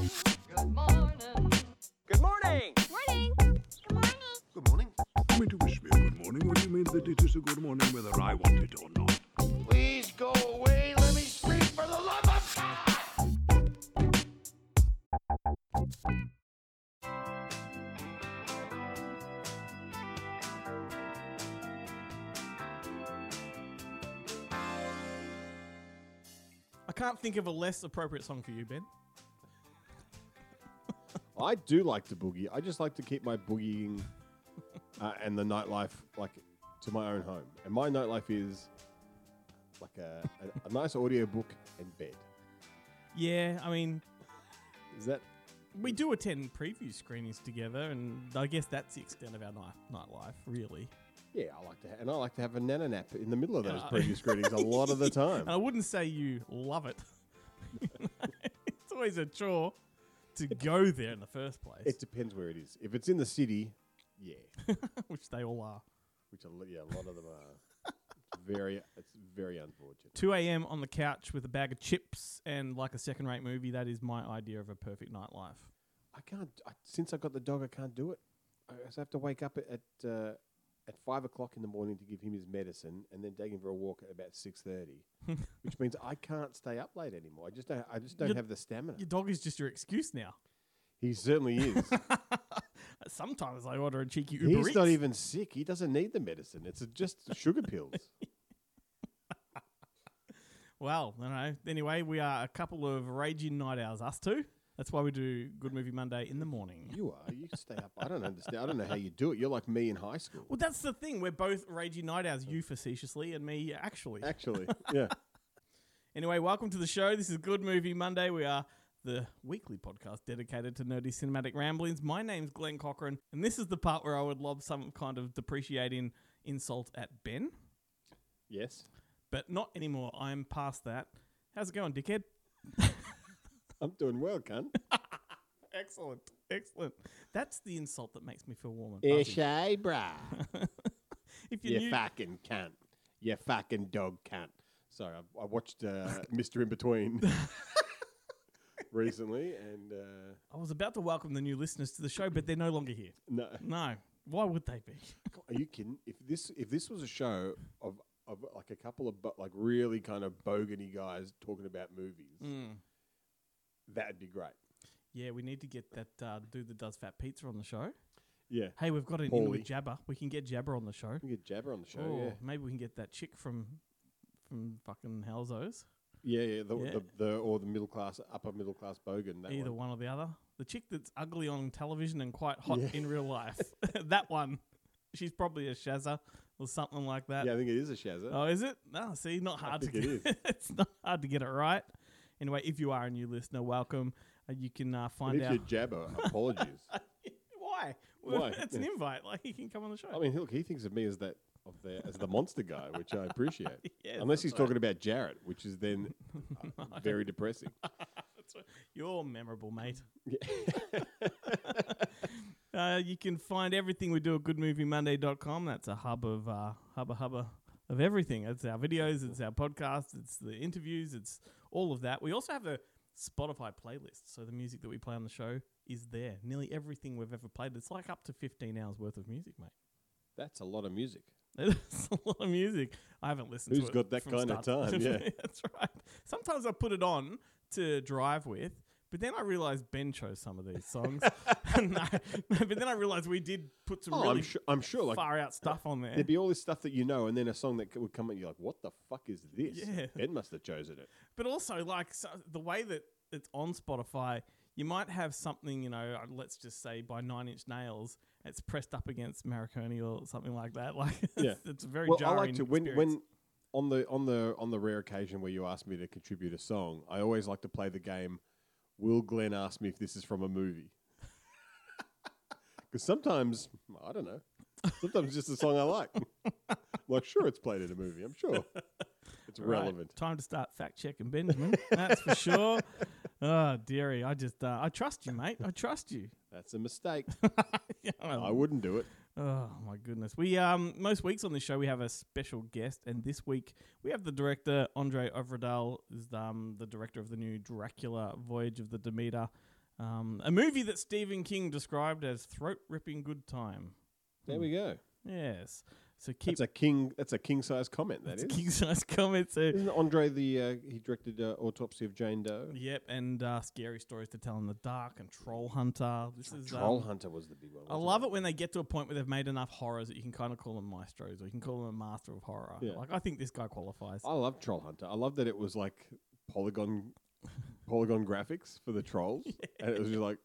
Good morning. Good morning. Morning. Good morning. Good morning. You mean to wish me a good morning, or do you mean that it is a good morning whether I want it or not? Please go away. Let me speak for the love of God. I can't think of a less appropriate song for you, Ben. I do like to boogie. I just like to keep my boogieing uh, and the nightlife like to my own home. And my nightlife is like a, a, a nice audio book and bed. Yeah, I mean, Is that we do attend preview screenings together, and I guess that's the extent of our night nightlife, really. yeah? I like to, ha- and I like to have a nana nap in the middle of those Yeah. preview screenings a lot of the time. And I wouldn't say you love it. it's always a chore to go there in the first place, It depends where it is. If it's in the city, yeah, which they all are. which a, lo- yeah, a lot of them are. It's very, it's very unfortunate. 2 a.m. on the couch with a bag of chips and like a second rate movie. That is my idea of a perfect nightlife. I can't. I, since I've got the dog, I can't do it. I just have to wake up at at, uh, at five o'clock in the morning to give him his medicine, and then take him for a walk at about six thirty, which means I can't stay up late anymore. I just don't. I just don't Your- have the stamina. Your dog is just your excuse now. He certainly is. Sometimes I order a cheeky Uber He's Eats. not even sick. He doesn't need the medicine. It's just sugar pills. Well, I don't know. Anyway, we are a couple of raging night owls, us two. That's why we do Good Movie Monday in the morning. You are. You stay up. I don't understand. I don't know how you do it. You're like me in high school. Well, that's the thing. We're both raging night owls. You facetiously, and me actually. Actually, yeah. Anyway, welcome to the show. This is Good Movie Monday. We are the weekly podcast dedicated to nerdy cinematic ramblings. My name's Glenn Cochran, and this is the part where I would lob some kind of depreciating insult at Ben, Yes. but not anymore. I'm past that. How's it going, dickhead? I'm doing well, cunt. Excellent, excellent. That's the insult that makes me feel warm and fuzzy. Ishay, brah. If you You knew, fucking cunt. You fucking dog cunt. Sorry, I, I watched uh, Mr. In Between recently, and uh, I was about to welcome the new listeners to the show, but they're no longer here. no, No, why would they be? are you kidding? If this if this was a show of of like a couple of bo- like really kind of bogany guys talking about movies, Mm. That'd be great. Yeah, we need to get that uh, dude that does Fat Pizza on the show. Yeah, Hey, we've got an in with Paulie. Jabba. We can get Jabba on the show. we can get Jabba on the show. Oh, Yeah, maybe we can get that chick from from fucking Hellzo's. yeah, yeah. The, Yeah. The, the or the middle class, upper middle class bogan. That Either one. one or the other. The chick that's ugly on television and quite hot Yeah. in real life. that one. She's probably a Shazza or something like that. Yeah, I think it is a Shazza. Oh, is it? No, see, not hard to think it get. it's not hard to get it right. Anyway, if you are a new listener, welcome. Uh, you can uh, find if out you're Jabba, apologies. why. Well, Why? it's an invite. Like he can come on the show. I mean, look, he thinks of me as that of the as the monster guy, which I appreciate. Yes, Unless he's that's talking about Jarrett, which is then uh, very depressing. That's right. You're memorable, mate. uh, you can find everything we do at goodmoviemonday.com. That's a hub of uh, hubba hubba of everything. It's our videos, it's our podcast, it's the interviews, it's all of that. We also have a Spotify playlist, so the music that we play on the show is there. Nearly everything we've ever played. It's like up to 15 hours worth of music, mate. That's a lot of music. That's a lot of music. I haven't listened Who's to it. Who's got that kind of time? Yeah. That's right. Sometimes I put it on to drive with, but then I realized Ben chose some of these songs. no, but then I realized we did put some Oh, really I'm sure. I'm sure. Like far out stuff on there. there'd be all this stuff that you know, and then a song that c- would come and you're like, "What the fuck is this?" Yeah. Ben must have chosen it. But also, like so the way that it's on Spotify, you might have something, you know, uh, let's just say by Nine Inch Nails, it's pressed up against Marconi or something like that. Like, Yeah. it's, it's a very well, I jarring. like to when experience. when on the on the on the rare occasion where you ask me to contribute a song, I always like to play the game. Will Glenn ask me if this is from a movie? Because sometimes I don't know. Sometimes it's just a song I like. I'm like, sure, it's played in a movie. I'm sure it's Right. relevant. Time to start fact checking Benjamin. That's for sure. Oh, dearie, I just uh, I trust you, mate. I trust you. That's a mistake. Yeah, I wouldn't do it. Oh my goodness. We um most weeks on this show we have a special guest, and this week we have the director André Øvredal is um the director of the new Dracula Voyage of the Demeter. Um, a movie that Stephen King described as throat ripping good time. There we go. Yes. So keep That's a king. That's a king size comment. That that's is. a king size comment. So Isn't Andre the uh, he directed uh, Autopsy of Jane Doe? Yep, and uh, scary stories to tell in the dark and Troll Hunter. This is Troll um, Hunter was the big one. I love it when they get to a point where they've made enough horrors that you can kind of call them maestros or you can call them a master of horror. Yeah. Like I think this guy qualifies. I love Troll Hunter. I love that it was like polygon polygon graphics for the trolls, and it was just like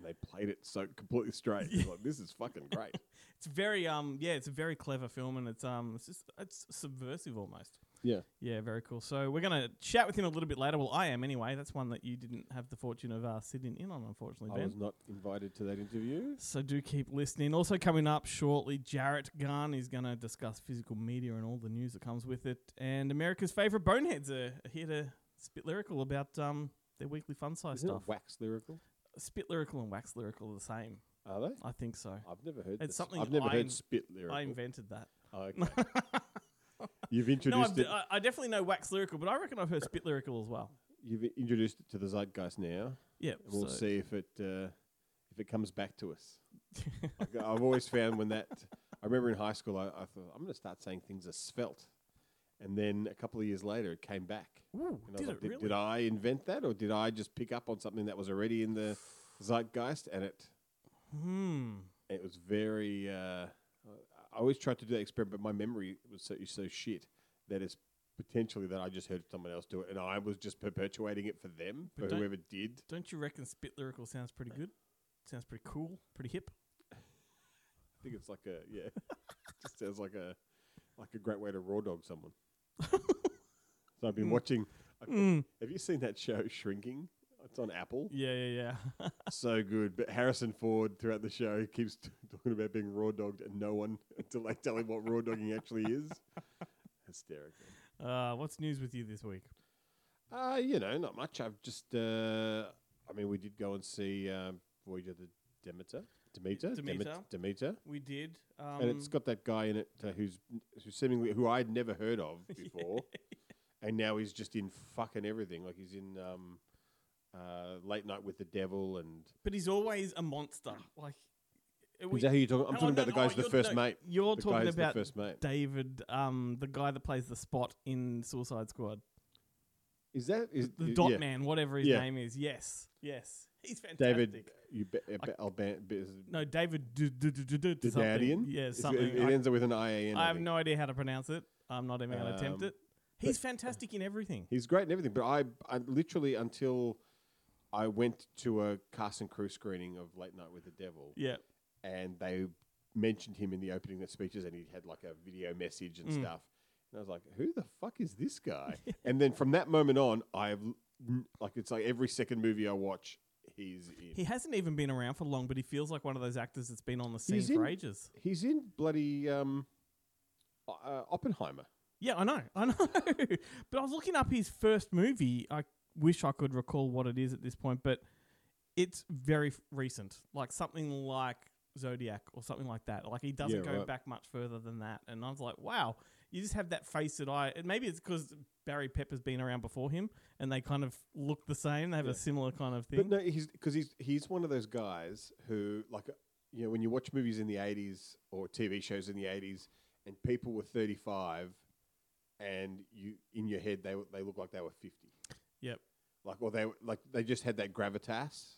and they played it so completely straight. It's like this is fucking great. It's very um yeah, it's a very clever film and it's um it's just it's subversive almost. Yeah. Yeah, very cool. So we're gonna chat with him a little bit later. Well, I am anyway. That's one that you didn't have the fortune of uh, sitting in on, unfortunately, I Ben. was not invited to that interview. So do keep listening. Also coming up shortly, Jarrett Gahan is going to discuss physical media and all the news that comes with it. And America's favorite boneheads are here to spit lyrical about um their weekly fun size Isn't stuff. it wax lyrical? Spit lyrical and wax lyrical are the same. Are they? I think so. I've never heard. It's this. something I've never I heard in- spit lyrical. I invented that. Oh, okay. You've No, introduced it. I, I definitely know wax lyrical, but I reckon I've heard spit lyrical as well. You've introduced it to the zeitgeist now, Yeah, and we'll so- see if it uh, if it comes back to us. Like, I've always found when that I remember in high school, I, I thought I'm going to start saying things are svelte, and then a couple of years later, it came back. Ooh, And I was did like, it really? did I invent that, or did I just pick up on something that was already in the zeitgeist? And it Hmm. it was very. Uh, I always tried to do that experiment, but my memory was so so shit that it's potentially that I just heard someone else do it, and I was just perpetuating it for them, But for don't- whoever did. Don't you reckon spit lyrical sounds pretty good? Sounds pretty cool, pretty hip. I think it's like a yeah, just sounds like a like a great way to raw dog someone. so I've been Mm. watching. I- Mm. Have you seen that show Shrinking? It's on Apple. Yeah, yeah, yeah. so good. But Harrison Ford throughout the show keeps t- talking about being raw dogged, and no one until they tell him what raw dogging actually is. Hysterical. uh, what's news with you this week? Uh, you know, not much. I've just, uh, I mean, we did go and see um, Voyager the Demeter, Demeter, Demeter. Demet- Demeter, We did. Um, and it's got that guy in it uh, who's who's seemingly who I'd never heard of before, and now he's just in fucking everything. Like he's in um, uh, Late Night with the Devil, and but he's always a monster. Like, uh, we- is that who you talking? I'm No, talking about the no, guy who's the you're- first no, mate. You're The talking who's the about first mate. David, um, the guy that plays the Spot in Suicide Squad, Is that is the i- Dot yeah. Man, whatever his Yeah. name is. Yes, yes, he's fantastic. David? You be, uh, be, Alban, be, is it No, David D- D- D- D- D- Didadian? something. Yeah, It's- something. It, it I- ends with an IAN. I have think. no idea how to pronounce it. I'm not even going to attempt Um, it. He's fantastic in everything. He's great and everything, but I, I literally until I went to a cast and crew screening of Late Night with the Devil, Yeah. and they mentioned him in the opening of speeches, and he had like a video message and Mm. stuff. And I was like, "Who the fuck is this guy?" and then from that moment on, I've l- like it's like every second movie I watch, he's in. He hasn't even been around for long, but he feels like one of those actors that's been on the scene He's for in- ages. He's in bloody um, uh, Oppenheimer. Yeah, I know, I know. but I was looking up his first movie. I wish I could recall what it is at this point, but it's very f- recent, like something like Zodiac or something like that. Like he doesn't Yeah, go right. back much further than that. And I was like, wow, you just have that face that I. And maybe it's because Barry Pepper's been around before him, and they kind of look the same. They have a similar kind of thing. But no, he's because he's he's one of those guys who like uh, you know when you watch movies in the '80s or TV shows in the '80s, and people were 35, and you in your head they they look like they were 50. Yep. Like or they like they just had that gravitas.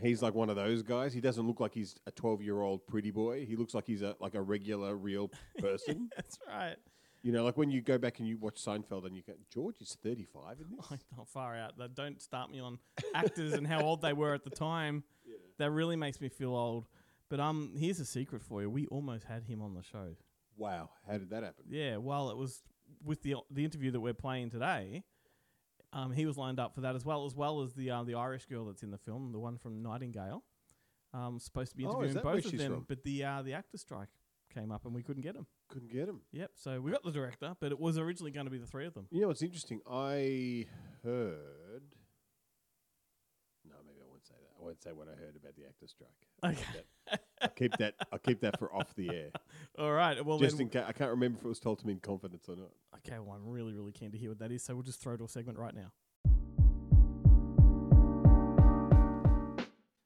He's like one of those guys. He doesn't look like he's a 12 year old pretty boy. He looks like he's a like a regular real person. That's right. you know, like when you go back and you watch Seinfeld and you go, George is 35 in this. Oh, far out. That- Don't start me on actors and how old they were at the time. That really makes me feel old. But um, here's a secret for you. We almost had him on the show. Wow, how did that happen? Yeah, well, it was with the the interview that we're playing today. Um, he was lined up for that as well, as well as the uh, the Irish girl that's in the film, the one from Nightingale. Um, supposed to be Oh, is interviewing that where both of she's them, from? but the uh, the actor strike came up and we couldn't get him. Couldn't get him. Yep. So we got the director, but it was originally going to be the three of them. You know what's interesting? I heard. No, maybe I won't say that. I won't say what I heard about the actor strike. Okay. keep that- I'll keep that. I'll keep that for off the air, All right. Well, just then, in case. I can't remember if it was told to me in confidence or not. okay. Well, I'm really, really keen to hear what that is. So we'll just throw it to a segment right now.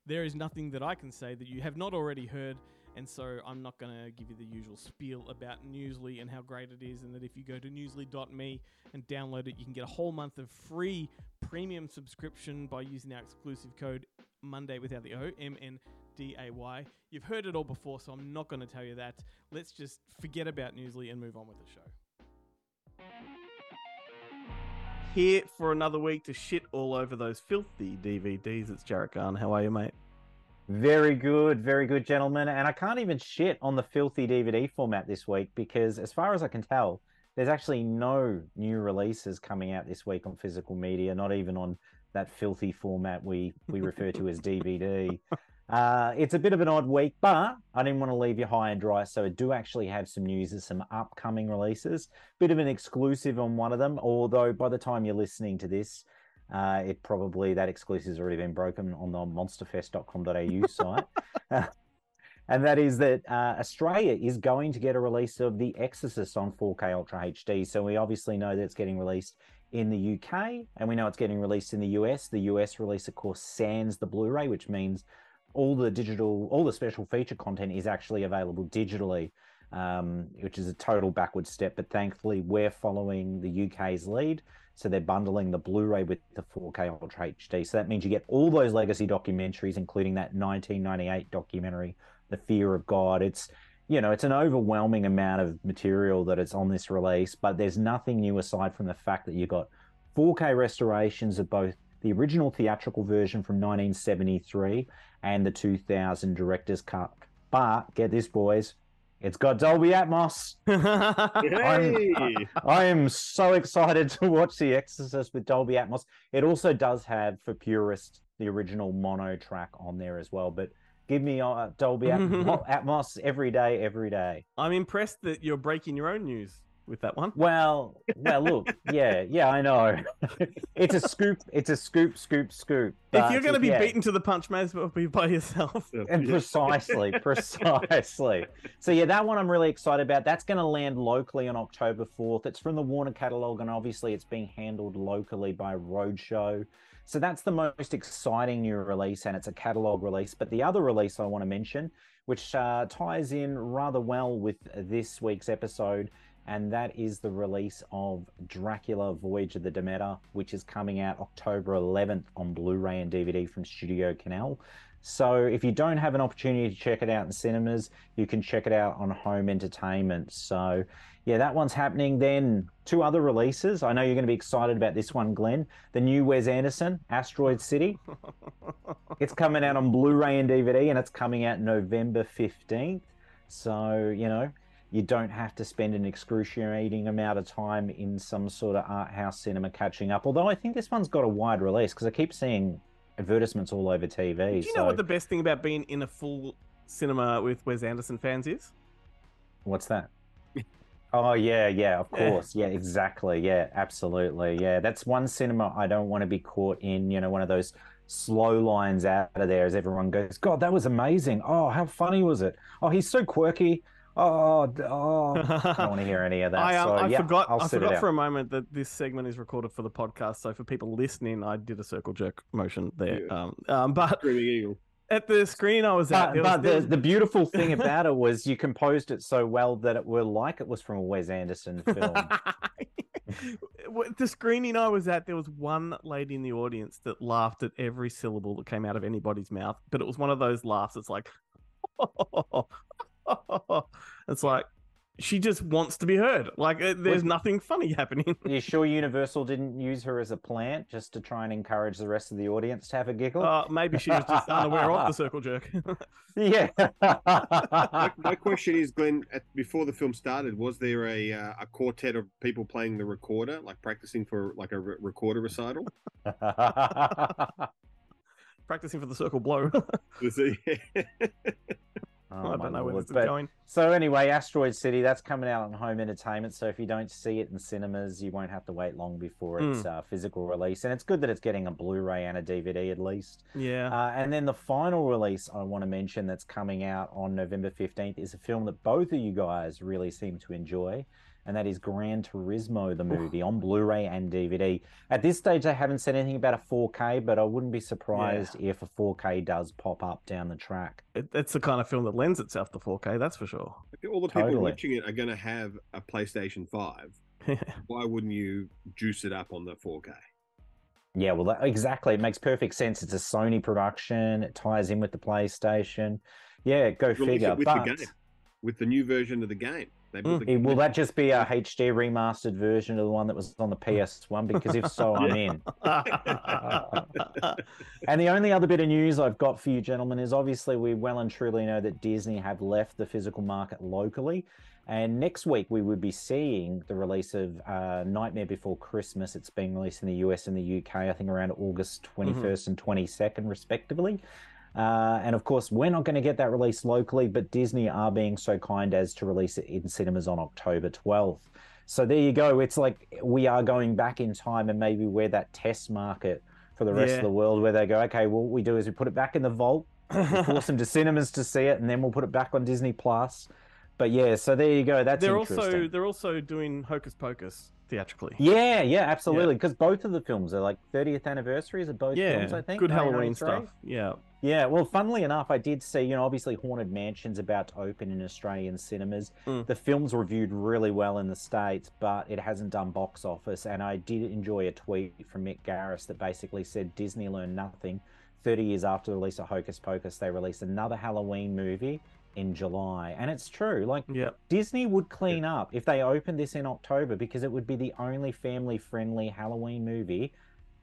there is nothing that I can say that you have not already heard. And so I'm not going to give you the usual spiel about Newsly and how great it is, and that if you go to newsly.me and download it, you can get a whole month of free premium subscription by using our exclusive code Monday without the O, M N D A Y. You've heard it all before, so I'm not going to tell you that. Let's just forget about Newsly and move on with the show. Here for another week to shit all over those filthy DVDs. It's Jarrett Gahan. How are you, mate? Very good, very good, gentlemen. And I can't even shit on the filthy DVD format this week because, as far as I can tell, there's actually no new releases coming out this week on physical media, not even on that filthy format we, we refer to as DVD. Uh, it's a bit of an odd week, but I didn't want to leave you high and dry. So I do actually have some news of some upcoming releases. Bit of an exclusive on one of them, although by the time you're listening to this, uh, it probably that exclusive has already been broken on the monsterfest.com.au site. Uh, and that is that uh, Australia is going to get a release of The Exorcist on 4K Ultra HD. So we obviously know that it's getting released in the UK, and we know it's getting released in the US. The US release, of course, sans the Blu-ray, which means all the digital, all the special feature content is actually available digitally, um, which is a total backward step. But thankfully, we're following the UK's lead. So they're bundling the Blu-ray with the 4K Ultra HD. So that means you get all those legacy documentaries, including that 1998 documentary, The Fear of God. It's you know, it's an overwhelming amount of material that is on this release, but there's nothing new aside from the fact that you've got 4K restorations of both the original theatrical version from 1973 and the 2000 director's cut. But get this, boys, it's got Dolby Atmos. I'm- I am so excited to watch The Exorcist with Dolby Atmos. It also does have, for purists, the original mono track on there as well. But give me uh, Dolby Atmos, Atmos every day, every day. I'm impressed that you're breaking your own news with that one. Well, well, look, yeah, yeah, I know. it's a scoop. It's a scoop, scoop, scoop. if you're going to be yeah. beaten to the punch, may as well be by yourself. and precisely, precisely. So yeah, that one I'm really excited about. That's going to land locally on October 4th. It's from the Warner catalog, and obviously it's being handled locally by Roadshow. So that's the most exciting new release, and it's a catalog release. But the other release I want to mention, which uh, ties in rather well with this week's episode, and that is the release of Dracula Voyage of the Demeter, which is coming out October 11th on Blu ray and DVD from Studio Canal. So if you don't have an opportunity to check it out in cinemas, you can check it out on home entertainment. So yeah, that one's happening. Then two other releases. I know you're going to be excited about this one, Glenn. The new Wes Anderson, Asteroid City. it's coming out on Blu-ray and DVD, and it's coming out November 15th. So, you know, you don't have to spend an excruciating amount of time in some sort of art house cinema catching up. Although I think this one's got a wide release because I keep seeing advertisements all over TV. Do you so know what the best thing about being in a full cinema with Wes Anderson fans is? what's that? Oh yeah, yeah, of Yeah. course. Yeah, exactly. Yeah, absolutely. Yeah. That's one cinema I don't want to be caught in, you know, one of those slow lines out of there as everyone goes, God, that was amazing. Oh, how funny was it? Oh, he's so quirky. Oh, oh. I don't want to hear any of that. I, um, so, I yeah, forgot. I'll I forgot for a moment that this segment is recorded for the podcast. So for people listening, I did a circle jerk motion there. Yeah. Um, um, but at the screen I was at, But, there was, the, was- the beautiful thing about it was you composed it so well that it were like it was from a Wes Anderson film. The screening I was at, there was one lady in the audience that laughed at every syllable that came out of anybody's mouth, but it was one of those laughs. It's like, it's like she just wants to be heard. Like uh, there's Was- nothing funny happening. Are you sure Universal didn't use her as a plant just to try and encourage the rest of the audience to have a giggle? Uh, maybe she was just unaware of the circle jerk. yeah. My, my question is, Glenn, at, before the film started, was there a uh, a quartet of people playing the recorder, like practicing for like a re- recorder recital? Practicing for the circle blow. Oh, I don't know where this is going. So anyway, Asteroid City, that's coming out on home entertainment. So if you don't see it in cinemas, you won't have to wait long before its uh, physical release. And it's good that it's getting a Blu-ray and a DVD at least. Yeah. Uh, and then the final release I want to mention that's coming out on November 15th is a film that both of you guys really seem to enjoy. And that is Gran Turismo, the movie, on Blu-ray and DVD. At this stage, they haven't said anything about a 4K, but I wouldn't be surprised if a 4K does pop up down the track. It, it's the kind of film that lends itself to 4K. That's for sure. All the people Totally. watching it are going to have a PlayStation 5. Why wouldn't you juice it up on the 4K? Yeah, well, that, exactly. It makes perfect sense. It's a Sony production. It ties in with the PlayStation. Yeah, go Release figure. with but the game, with the new version of the game. They put the eh, will that just be a HD remastered version of the one that was on the PS1? Because if so, I'm in. And the only other bit of news I've got for you, gentlemen, is obviously we well and truly know that Disney have left the physical market locally. And next week we would be seeing the release of uh, Nightmare Before Christmas. It's being released in the US and the UK, I think around August 21st and 22nd, respectively. Uh, and of course, we're not going to get that released locally, but Disney are being so kind as to release it in cinemas on October 12th. So there you go. It's like we are going back in time and maybe we're that test market for the rest Yeah. of the world where they go, okay, well, what we do is we put it back in the vault, force them to cinemas to see it, and then we'll put it back on Disney Plus. But yeah, so there you go. That's they're also they're also doing Hocus Pocus theatrically. Yeah, yeah, absolutely. Because both of the films are like 30th anniversaries of both Yeah, films, I think. good Halloween stuff. Yeah, Yeah, well, funnily enough, I did see, you know, obviously Haunted Mansion's about to open in Australian cinemas. Mm. The film's reviewed really well in the States, but it hasn't done box office. And I did enjoy a tweet from Mick Garris that basically said Disney learned nothing. 30 years after the release of Hocus Pocus, they released another Halloween movie in July. And it's true. Like, yeah. Disney would clean up if they opened this in October because it would be the only family friendly Halloween movie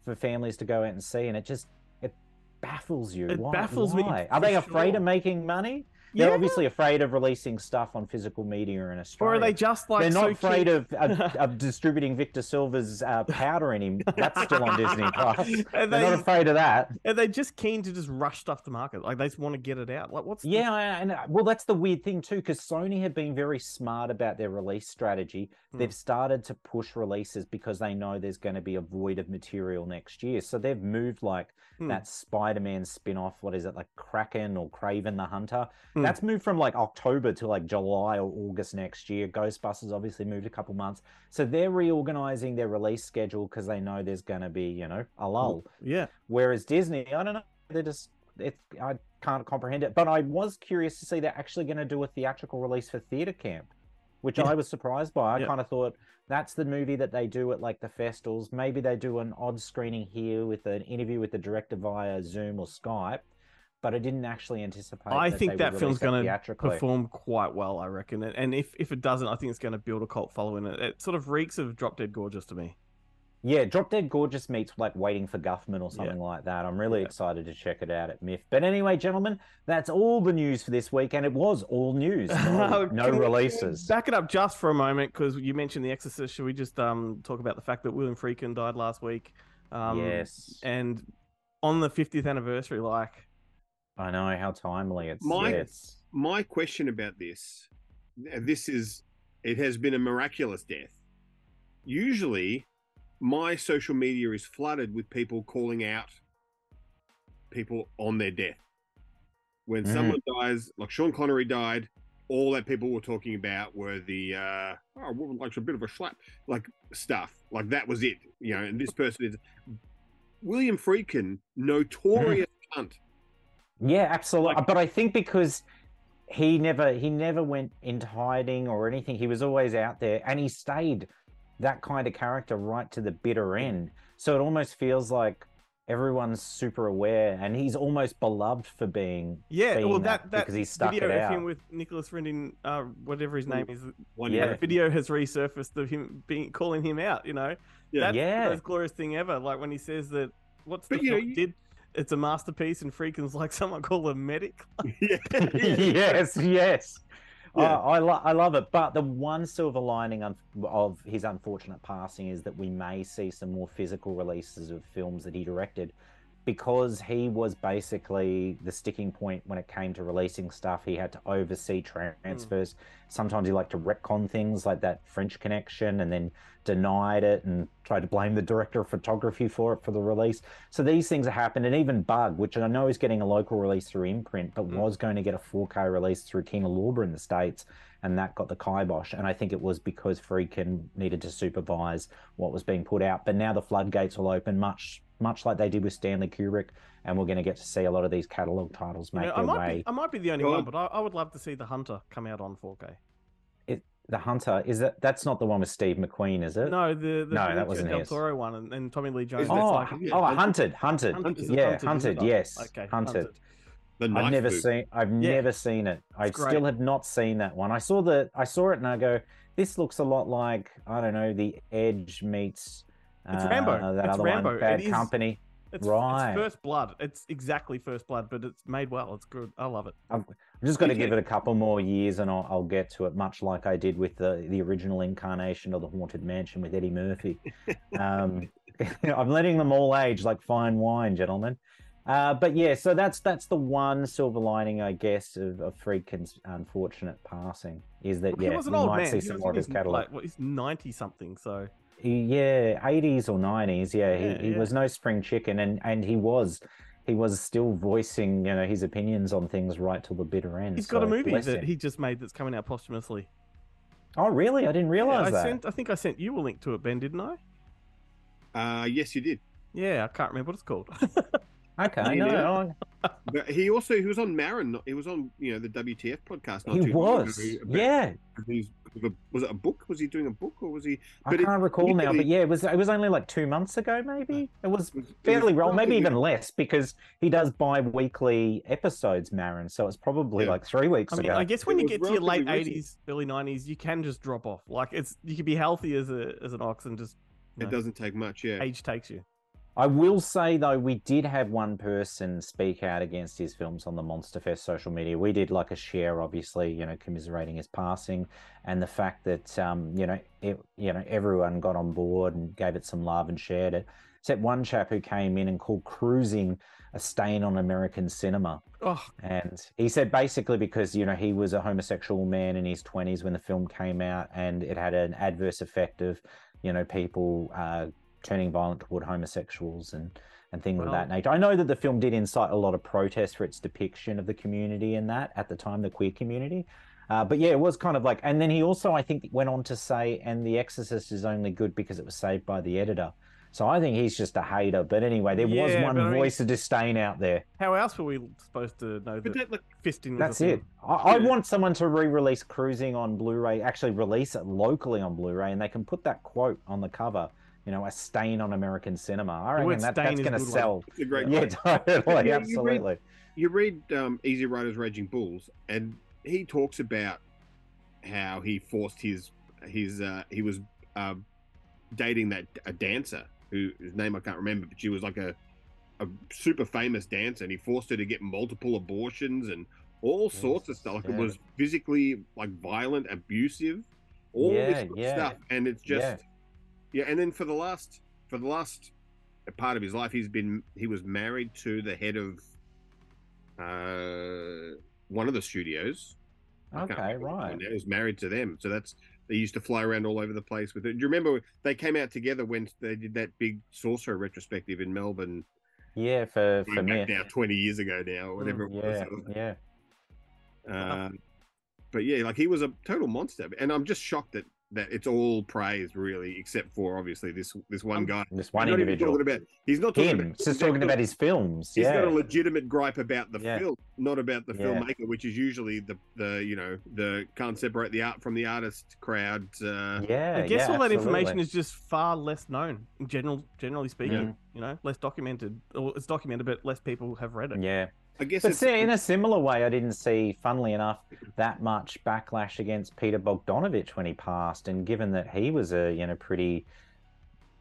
for families to go out and see. And it just it baffles you. It why? baffles me? Are they afraid sure. of making money? They're Yeah. obviously afraid of releasing stuff on physical media in Australia. Or are they just like They're not so afraid of, of, of distributing Victor Salva's uh, powder in him. That's still on Disney Plus. They're Are not afraid of that. Are they just keen to just rush stuff to market? Like they just want to get it out. Like what's Yeah, I- and uh, well, that's the weird thing too, because Sony have been very smart about their release strategy. Hmm. They've started to push releases because they know there's going to be a void of material next year. So they've moved like Hmm. that Spider-Man spin-off. What is it, like Kraken or Kraven the Hunter? Hmm. Hmm. That's moved from like October to like July or August next year. Ghostbusters obviously moved a couple months, so they're reorganizing their release schedule because they know there's going to be, you know, a hmm. lull. yeah. Whereas Disney, I don't know, they're just it. I can't comprehend it. But I was curious to see they're actually going to do a theatrical release for Theatre Camp, which Yeah. I was surprised by. I Yeah. kind of thought that's the movie that they do at like the festivals. Maybe they do an odd screening here with an interview with the director via Zoom or Skype. But I didn't actually anticipate. I that think that film's going to perform quite well, I reckon. And- if, if it doesn't, I think it's going to build a cult following. It, it sort of reeks of Drop Dead Gorgeous to me. Yeah, Drop Dead Gorgeous meets like Waiting for Guffman or something like that. I'm really Yeah. excited to check it out at MIFF. But anyway, gentlemen, that's all the news for this week, and it was all news. No, no Can we- can we releases. Back it up just for a moment because you mentioned The Exorcist. Should we just um, talk about the fact that William Friedkin died last week? Um, yes, And on the 50th anniversary, like, I know how timely it's. My-. My question about this, this is, it has been a miraculous death. Usually, my social media is flooded with people calling out people on their death. When Mhm. someone dies, like Sean Connery died, all that people were talking about were the uh, oh, likes a bit of a slap, like stuff, like that was it, you know. And this person is William Friedkin, notorious cunt. Yeah, absolutely. Like- but I think because he never he never went into hiding or anything. He was always out there, and he stayed that kind of character right to the bitter end. So it almost feels like everyone's super aware, and he's almost beloved for being. yeah, being well, that, that because he stuck video it of out. him with Nicholas Rending, uh, whatever his name is, One Yeah. year. video has resurfaced of him being calling him out. You know, Yeah. that's Yeah. the most glorious thing ever. Like when he says that, what's the But, you know, you- did? It's a masterpiece, and Friedkin's like someone called a medic. yes, yes. Yeah. Uh, I, lo- I love it. But the one silver lining of his unfortunate passing is that we may see some more physical releases of films that he directed because he was basically the sticking point when it came to releasing stuff. He had to oversee transfers. Sometimes he liked to retcon things like that French connection and then denied it and tried to blame the director of photography for it for the release. So these things have happened. And even Bug, which I know is getting a local release through imprint, but Mm. was going to get a 4K release through Kino Lorber in the States, and that got the kibosh. And I think it was because Friedkin needed to supervise what was being put out. But now the floodgates will open, much much like they did with Stanley Kubrick, and we're going to get to see a lot of these catalog titles You know, I their might way. be I might be the only Well, one, but I, I would love to see the Hunter come out on 4K. The Hunter is that that's not the one with Steve McQueen, is it? No, the, the No, that wasn't del his. Toro one and, and Tommy Lee Jones. Oh, like- yeah, oh, Hunted. hunted, hunted, Hunted, is it yeah, Hunted, hunted. Yes, Okay, hunted. The I've never boot. seen. I've Yeah. never seen it. I still have not seen that one. I saw the. I saw it and I go, this looks a lot like I don't know, the Edge meets. It's uh, Rambo. That It's other Rambo. one, It Bad is- Company. It's, Right. it's First Blood. It's exactly First Blood, but it's made well. It's good. I love it. I'm just going to give it a couple more years and I'll, I'll get to it, much like I did with the, the original incarnation of the Haunted Mansion with Eddie Murphy. Um, I'm letting them all age like fine wine, gentlemen. Uh, but yeah, so that's that's the one silver lining, I guess, of, of Friedkin's unfortunate passing is that he yeah, was an we old might man. see He some more of his catalog. Like, well, he's ninety something. So yeah, 80s or 90s. Yeah, Yeah, he, he yeah. was no spring chicken, and and he was he was still voicing you know his opinions on things right till the bitter end. he's got a movie that him. he just made that's coming out posthumously. Oh, really? I didn't Yeah, realize I that. sent. I think I sent you a link to it, Ben, didn't I? Uh, yes, you did. Yeah, I can't remember what it's called. Okay, Yeah. no, But he also he was on Maron. He was on you know the WTF podcast. Not he too long was. ago Yeah, he's- was it a book? Was he doing a book or was he? I But it- can't recall now, but yeah, it was it was only like two months ago, maybe. Uh, it was it was- it fairly was well, maybe even less, because he does bi-weekly episodes, Maron. So it's probably Yeah. like three weeks I mean, ago. I guess when It you get to your late eighties, early nineties, you can just drop off. Like it's you can be healthy as a as an ox and just you It know, doesn't take much. Yeah. age takes you. I will say though, we did have one person speak out against his films on the Monster Fest social media. We did like a share, obviously, you know, commiserating his passing, and the fact that um, you know, it, you know, everyone got on board and gave it some love and shared it. Except one chap who came in and called "Cruising" a stain on American cinema. Oh, And he said basically because, you know, he was a homosexual man in his 20s when the film came out and it had an adverse effect of, you know, people uh, turning violent toward homosexuals and, and things of that nature. I know that the film did incite a lot of protest for its depiction of the community in that at the time, the queer community. Uh, but yeah, it was kind of like, and then he also, I think, went on to say, and The Exorcist is only good because it was saved by the editor. So I think he's just a hater. But anyway, there was one but I mean- voice of disdain out there. how else were we supposed to know But that that, like, fisting? Was That's it. thing? I, I Yeah. want someone to re-release Cruising on Blu-ray, actually release it locally on Blu-ray, and they can put that quote on the cover. You know, a stain on American cinema. I The reckon that, that's going to sell. it's a great. Yeah, totally, Yeah, you read- absolutely. you read um, Easy Riders Raging Bulls, and he talks about how he forced his his uh, he was uh, dating that a dancer who whose name I can't remember, but she was like a a super famous dancer, and he forced her to get multiple abortions and all sorts of stuff. Like yeah. it was physically like violent, abusive, all Yeah, this yeah. stuff, and it's just Yeah. And then for the last for the last part of his life, he's been he was married to the head of uh, one of the studios. Okay, remember which one right. He was married to them, so that's they used to fly around all over the place with it. Do you remember they came out together when they did that big sorcerer retrospective in Melbourne? Yeah, for for me. now, twenty years ago now, or whatever it Yeah, was. yeah. Uh, but yeah, like he was a total monster, and I'm just shocked that that it's all praise really, except for obviously this this one guy. This He's one not individual. talking about. He's not talking Him. about. Just talking about his films. He's yeah. got a legitimate gripe about the Yeah. film, not about the Yeah. filmmaker, which is usually the the you know the can't separate the art from the artist crowd. Uh, yeah. I guess yeah, all that absolutely. information is just far less known. In general, generally speaking, Mm. you know, less documented. Or it's documented, but less people have read it. Yeah. I guess But it's see, in a similar way, I didn't see, funnily enough, that much backlash against Peter Bogdanovich when he passed. And given that he was a you know pretty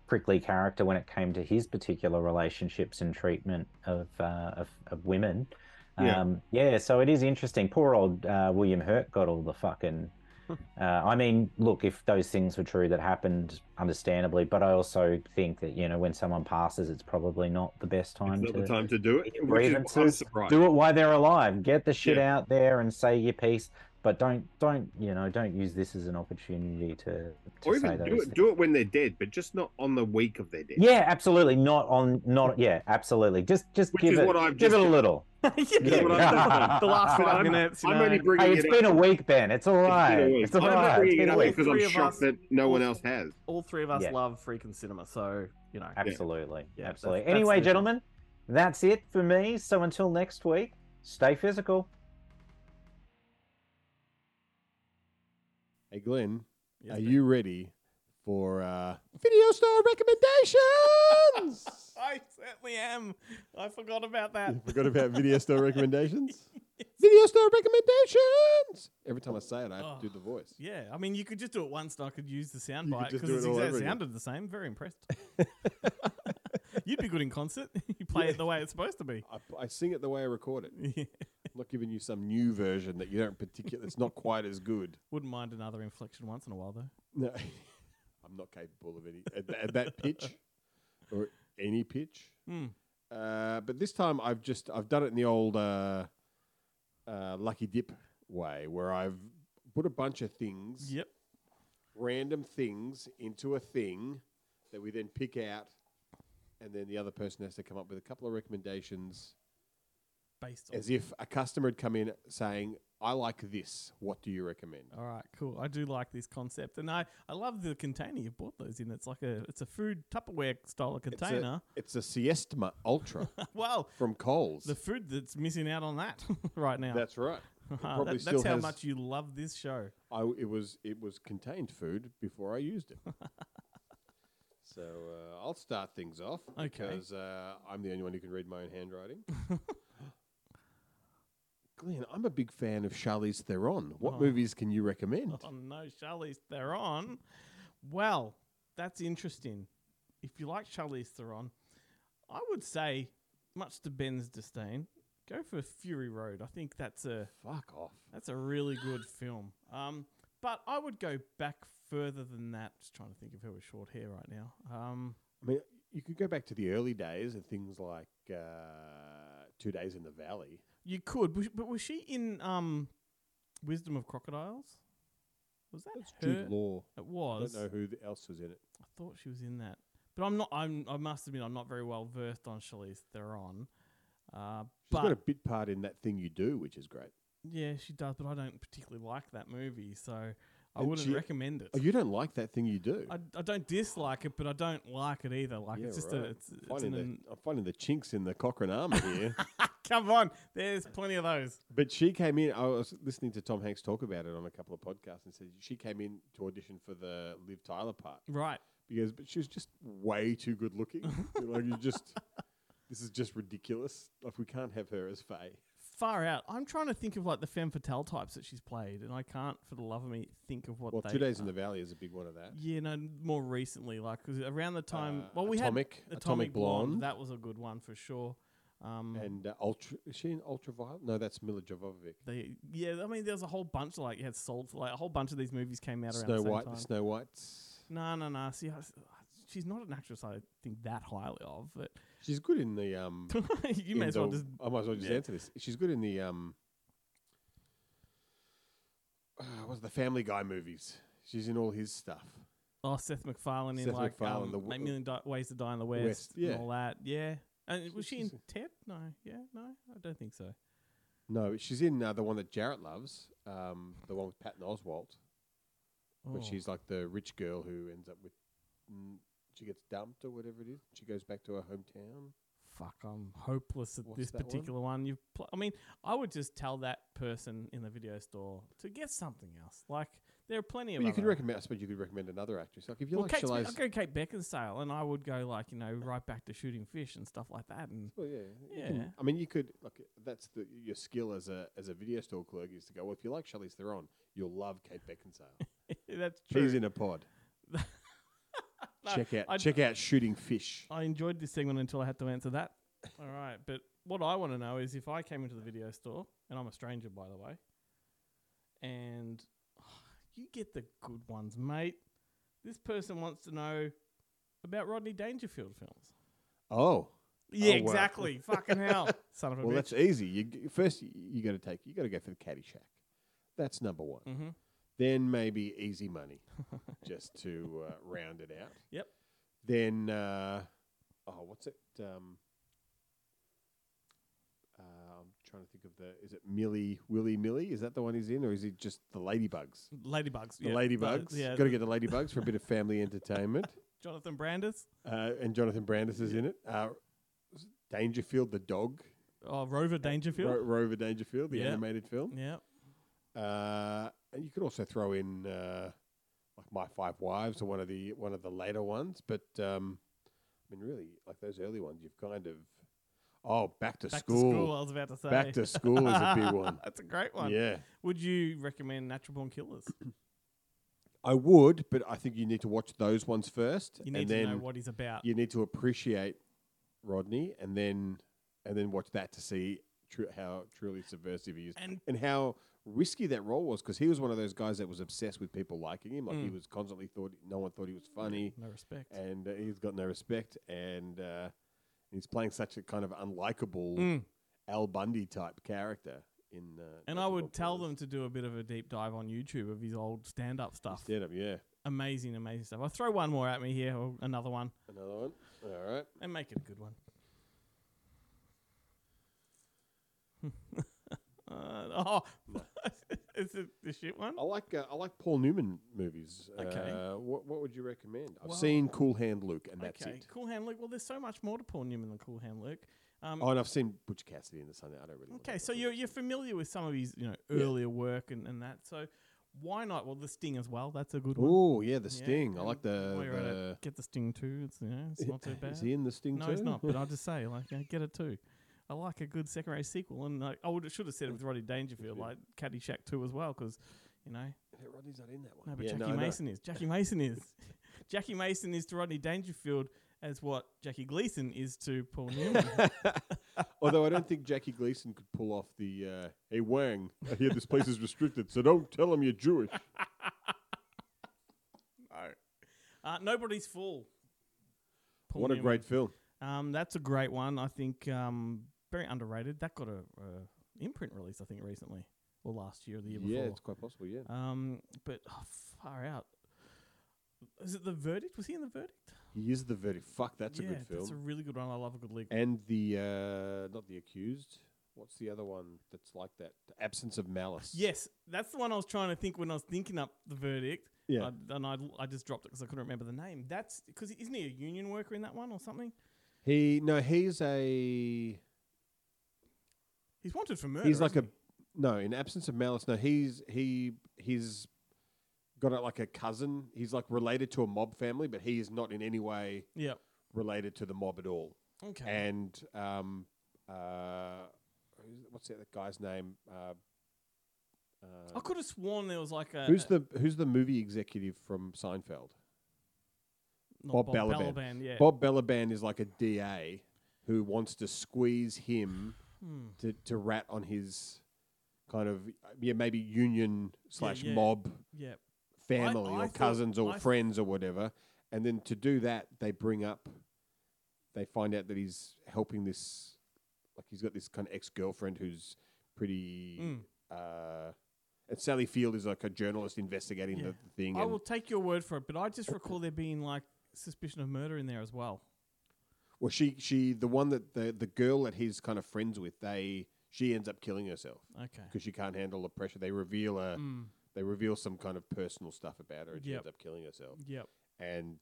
prickly character when it came to his particular relationships and treatment of uh, of, of women, Yeah. um, yeah. So it is interesting. Poor old uh, William Hurt got all the fucking. Uh, I mean, look, if those things were true that happened, understandably, but I also think that you know when someone passes, it's probably not the best time it's not to the time to do it. your Which is, I'm grievances, do it while they're alive. Get the shit Yeah. out there and say your piece. But don't don't you know don't use this as an opportunity to, to or say even do it things. do it when they're dead, but just not on the week of their death. Yeah, absolutely. Not on not yeah, absolutely. Just just Which give it what I've give it a little. Yeah. the last But five I'm- minutes. I'm know. only bringing Hey, it's it been a week, Ben. It's all It's right. been a week. It's all I'm right. It's it been a up week. because I'm of shocked us- that no one else has. All three of us Yeah. love freaking cinema, so you know. Absolutely. Yeah, Absolutely. that's anyway, the- gentlemen, that's it for me. So until next week, stay physical. Hey, Glenn, Yes, are Ben. you ready for uh, video store recommendations? I certainly am. I forgot about that. You forgot about video store recommendations? Video store recommendations! Every time I say it, I have to do the voice. Yeah, I mean, you could just do it once, and I could use the sound You could bite just because do it's it all exact over again. sounded the same. Very impressed. You'd be good in concert. you play it the way it's supposed to be. I, I sing it the way I record it. I'm not giving you some new version that you don't particularly, it's not quite as good. Wouldn't mind another inflection once in a while, though. No, I'm not capable of any, at, at that pitch or any pitch. Hmm. Uh, but this time I've just I've done it in the old uh, uh, lucky dip way, where I've put a bunch of things, Yep. random things, into a thing that we then pick out, and then the other person has to come up with a couple of recommendations, Based on. as if a customer had come in saying, "I like this. What do you recommend?" All right, cool. I do like this concept, and I, I love the container you bought those in. It's like a it's a food Tupperware style of It's a- container. It's a, Siesta Ultra well, from Coles. the food that's missing out on that right now. That's right. It Ah, probably that- still that's how has- much you love this show. I it was it was contained food before I used it. so uh, I'll start things off Okay. because uh, I'm the only one who can read my own handwriting. Glenn, I'm a big fan of Charlize Theron. What Oh. movies can you recommend? Oh no, Charlize Theron. Well, that's interesting. If you like Charlize Theron, I would say, much to Ben's disdain, go for Fury Road. I think that's a Fuck off. that's a really good film. Um, but I would go back further than that. Just trying to think of her with short hair right now. Um, I mean, you could go back to the early days and things like uh, Two Days in the Valley. You could, but was she in um, Wisdom of Crocodiles? Was that That's her? Jude Law. It was. I was. don't know who th- else was in it. I thought she was in that, but I'm not. I'm. I must admit, I'm not very well versed on Charlize Theron. Uh, She's but got a bit part in that thing you do, which is great. yeah, she does. But I don't particularly like that movie, so I And wouldn't she- recommend it. Oh, you don't like that thing you do? I, I don't dislike it, but I don't like it either. Like Yeah, it's just right. a. It's, it's finding an, the, I'm finding the chinks in the Cochrane armor here. come on, there's plenty of those. but she came in. I was listening to Tom Hanks talk about it on a couple of podcasts, and said she came in to audition for the Liv Tyler part Right. because, but she was just way too good looking. like you just, this is just ridiculous. Like we can't have her as Faye. Far out. I'm trying to think of like the femme fatale types that she's played, and I can't for the love of me think of what Well, they. Two Days in the Valley is a big one of that. Yeah, no, more recently, like 'cause around the time. Uh, well, we Atomic- had Atomic Blonde. That was a good one for sure. Um, And uh, Ultra, is she in Ultraviolet? No, that's Milla Jovovich. they, yeah, I mean, there's a whole bunch of like you had sold like a whole bunch of these movies came out around Snow the same White, time. the Snow Whites. No, no, no. See, I she's not an actress I think that highly of, but She's good in the um. you may as well the- just. I might as well just yeah. answer this. She's good in the um. Uh, what's the Family Guy movies? She's in all his stuff. Oh, Seth MacFarlane in like MacFarlane, um, the w- Eight Million Di- Ways to Die in the West, West, yeah. and all that. Yeah, and was she in Ted? No, yeah, no, I don't think so. No, she's in uh, the one that Jarrett loves, um, the one with Patton Oswalt, where Oh. she's like the rich girl who ends up with. Mm, she gets dumped or whatever it is. She goes back to her hometown. fuck, I'm hopeless at What's this that one? particular one. You've, pl- I mean, I would just tell that person in the video store to get something else. Like there are plenty of. But you could recommend. I suppose you could recommend another actress. Like if you Well, like Kate Charlize. I'd go Kate Beckinsale, and I would go like you know right back to shooting fish and stuff like that. And Well, yeah, Yeah. can- I mean, you could like that's the your skill as a as a video store clerk is to go. Well, if you like Charlize Theron, you'll love Kate Beckinsale. that's true. Peas in a pod. No, check out I'd- check out shooting fish. I enjoyed this segment until I had to answer that. All right, but what I want to know is if I came into the video store, and I'm a stranger by the way, and you get the good ones, mate. This person wants to know about Rodney Dangerfield films. Oh, Yeah, wow. exactly. Fucking hell, son of a well, bitch. that's easy. You g- first you, got to take you got to go for the Caddyshack. That's number one. mm-hmm. Then maybe Easy Money, just to uh, round it out. Yep. Then uh, oh, what's it? Um, uh, I'm trying to think of the. Is it Millie Willy Millie? Is that the one he's in, or is he just the Ladybugs? Ladybugs. The yeah, Ladybugs. yeah, Got to get the Ladybugs for a bit of family entertainment. Jonathan Brandis. Uh, and Jonathan Brandis is in it. Uh, Dangerfield, the dog. Oh, Rover Dangerfield. Ro- Rover Dangerfield, the Yeah. animated film. yeah. Uh, and you could also throw in uh, like My Five Wives or one of the one of the later ones. But um, I mean, really, like those early ones, you've kind of oh, back to Back school. to school. I was about to say. Back to school is a big one. That's a great one. Yeah, Would you recommend Natural Born Killers? I would, but I think you need to watch those ones first, You need and to then know what he's about. you need to appreciate Rodney, and then and then watch that to see tru- how truly subversive he is, And- and how risky that role was because he was one of those guys that was obsessed with people liking him. Like he Mm. was constantly thought no one thought he was funny, No respect. and uh, he's got no respect, and uh, he's playing such a kind of unlikable Mm. Al Bundy type character in. Uh, And I would tell them to do a bit of a deep dive on YouTube of his old stand-up stuff. Stand up, yeah. Amazing, amazing stuff. I'll throw one more at me here, or another one, Another one. All right. and make it a good one. uh, oh, is it the shit one? I like uh, I like Paul Newman movies. Okay. Uh, what what would you recommend? I've Well- seen Cool Hand Luke, and that's okay, it. Cool Hand Luke. Well, there's so much more to Paul Newman than Cool Hand Luke. Um, Oh, and I've seen Butch Cassidy in the Sunday. I don't really. wanna Okay, so you're you're familiar with some of his you know earlier work and, and that. So why not? Well, the Sting as well. That's a good one. Oh yeah, the Yeah, Sting. I and like the. while you're at it, the get the Sting too. It's you know it's not too bad. Is he in the Sting no, too? he's not. But I'll just say like yeah, get it too. I like a good second race sequel, and like, I would should have said it with Rodney Dangerfield, like Caddyshack two as well, because you know Yeah, Rodney's not in that one. no, but yeah, Jackie no, I know. Mason is. Jackie Mason is. Jackie Mason is to Rodney Dangerfield as what Jackie Gleason is to Paul Newman. Although I don't think Jackie Gleason could pull off the. Uh, hey Wang, I hear this place is restricted, so don't tell him you're Jewish. uh, Nobody's fool. Paul what a great film. Um, that's a great one. I think um, very underrated. That got a, a imprint release, I think, recently or last year or the year before. Yeah, it's quite possible. Yeah. Um, but oh, far out. Is it the verdict? Was he in the verdict? He is the verdict. Fuck, that's yeah, a good film. That's a really good one. I love a good league. and the uh, not the accused. What's the other one that's like that? The absence of malice. yes, that's the one I was trying to think when I was thinking up the verdict. Yeah. I, and I, I just dropped it because I couldn't remember the name. That's because isn't he a union worker in that one or something? He no, he's a He's wanted for murder. he's like a no. In absence of malice, no. He's he he's got a, like a cousin. He's like related to a mob family, but he is not in any way? Yep. related to the mob at all. Okay. And um uh, who's- what's that guy's name? Uh, I could have sworn there was like a who's the who's the movie executive from Seinfeld? not Bob Balaban. Yeah. Bob Balaban is like a DA who wants to squeeze him Hmm. to, to rat on his kind of yeah maybe union slash yeah. mob Yep. family I or cousins or I friends or whatever, and then to do that they bring up, they find out that he's helping this, like he's got this kind of ex girlfriend who's pretty. Mm. Uh, and Sally Field is like a journalist investigating Yeah. the, the thing. I will take your word for it, but I just recall there being like suspicion of murder in there as well. Well, she she the one that the the girl that he's kind of friends with, they she ends up killing herself Okay. because she can't handle the pressure. They reveal a Mm. they reveal some kind of personal stuff about her, and she Yep. ends up killing herself. Yep. And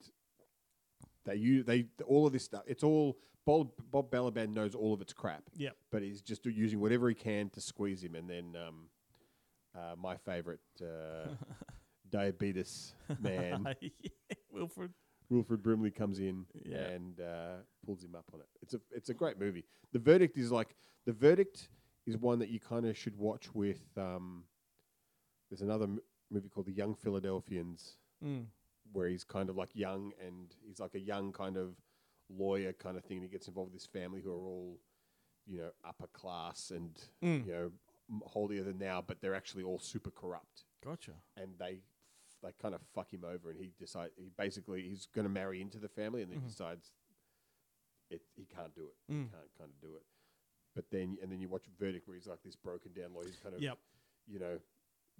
they use they all of this stuff. It's all Bob Bob Balaban knows all of its crap, Yep. but he's just using whatever he can to squeeze him. And then um, uh, my favorite uh, diabetes man. Wilford. Wilford Brimley comes in Yeah. and uh, pulls him up on it. It's a it's a great movie. The verdict is like the verdict is one that you kind of should watch with. Um, there's another m- movie called The Young Philadelphians Mm. where he's kind of like young and he's like a young kind of lawyer kind of thing. And he gets involved with this family who are all, you know, upper class and Mm. you know holier than now, but they're actually all super corrupt Gotcha. and they they kind of fuck him over, and he decides he basically he's going to marry into the family, and then he Mhm. decides it he can't do it, he Mm. can't kind of do it. But then and then you watch Verdict, where he's like this broken down lawyer, he's kind of Yep. you know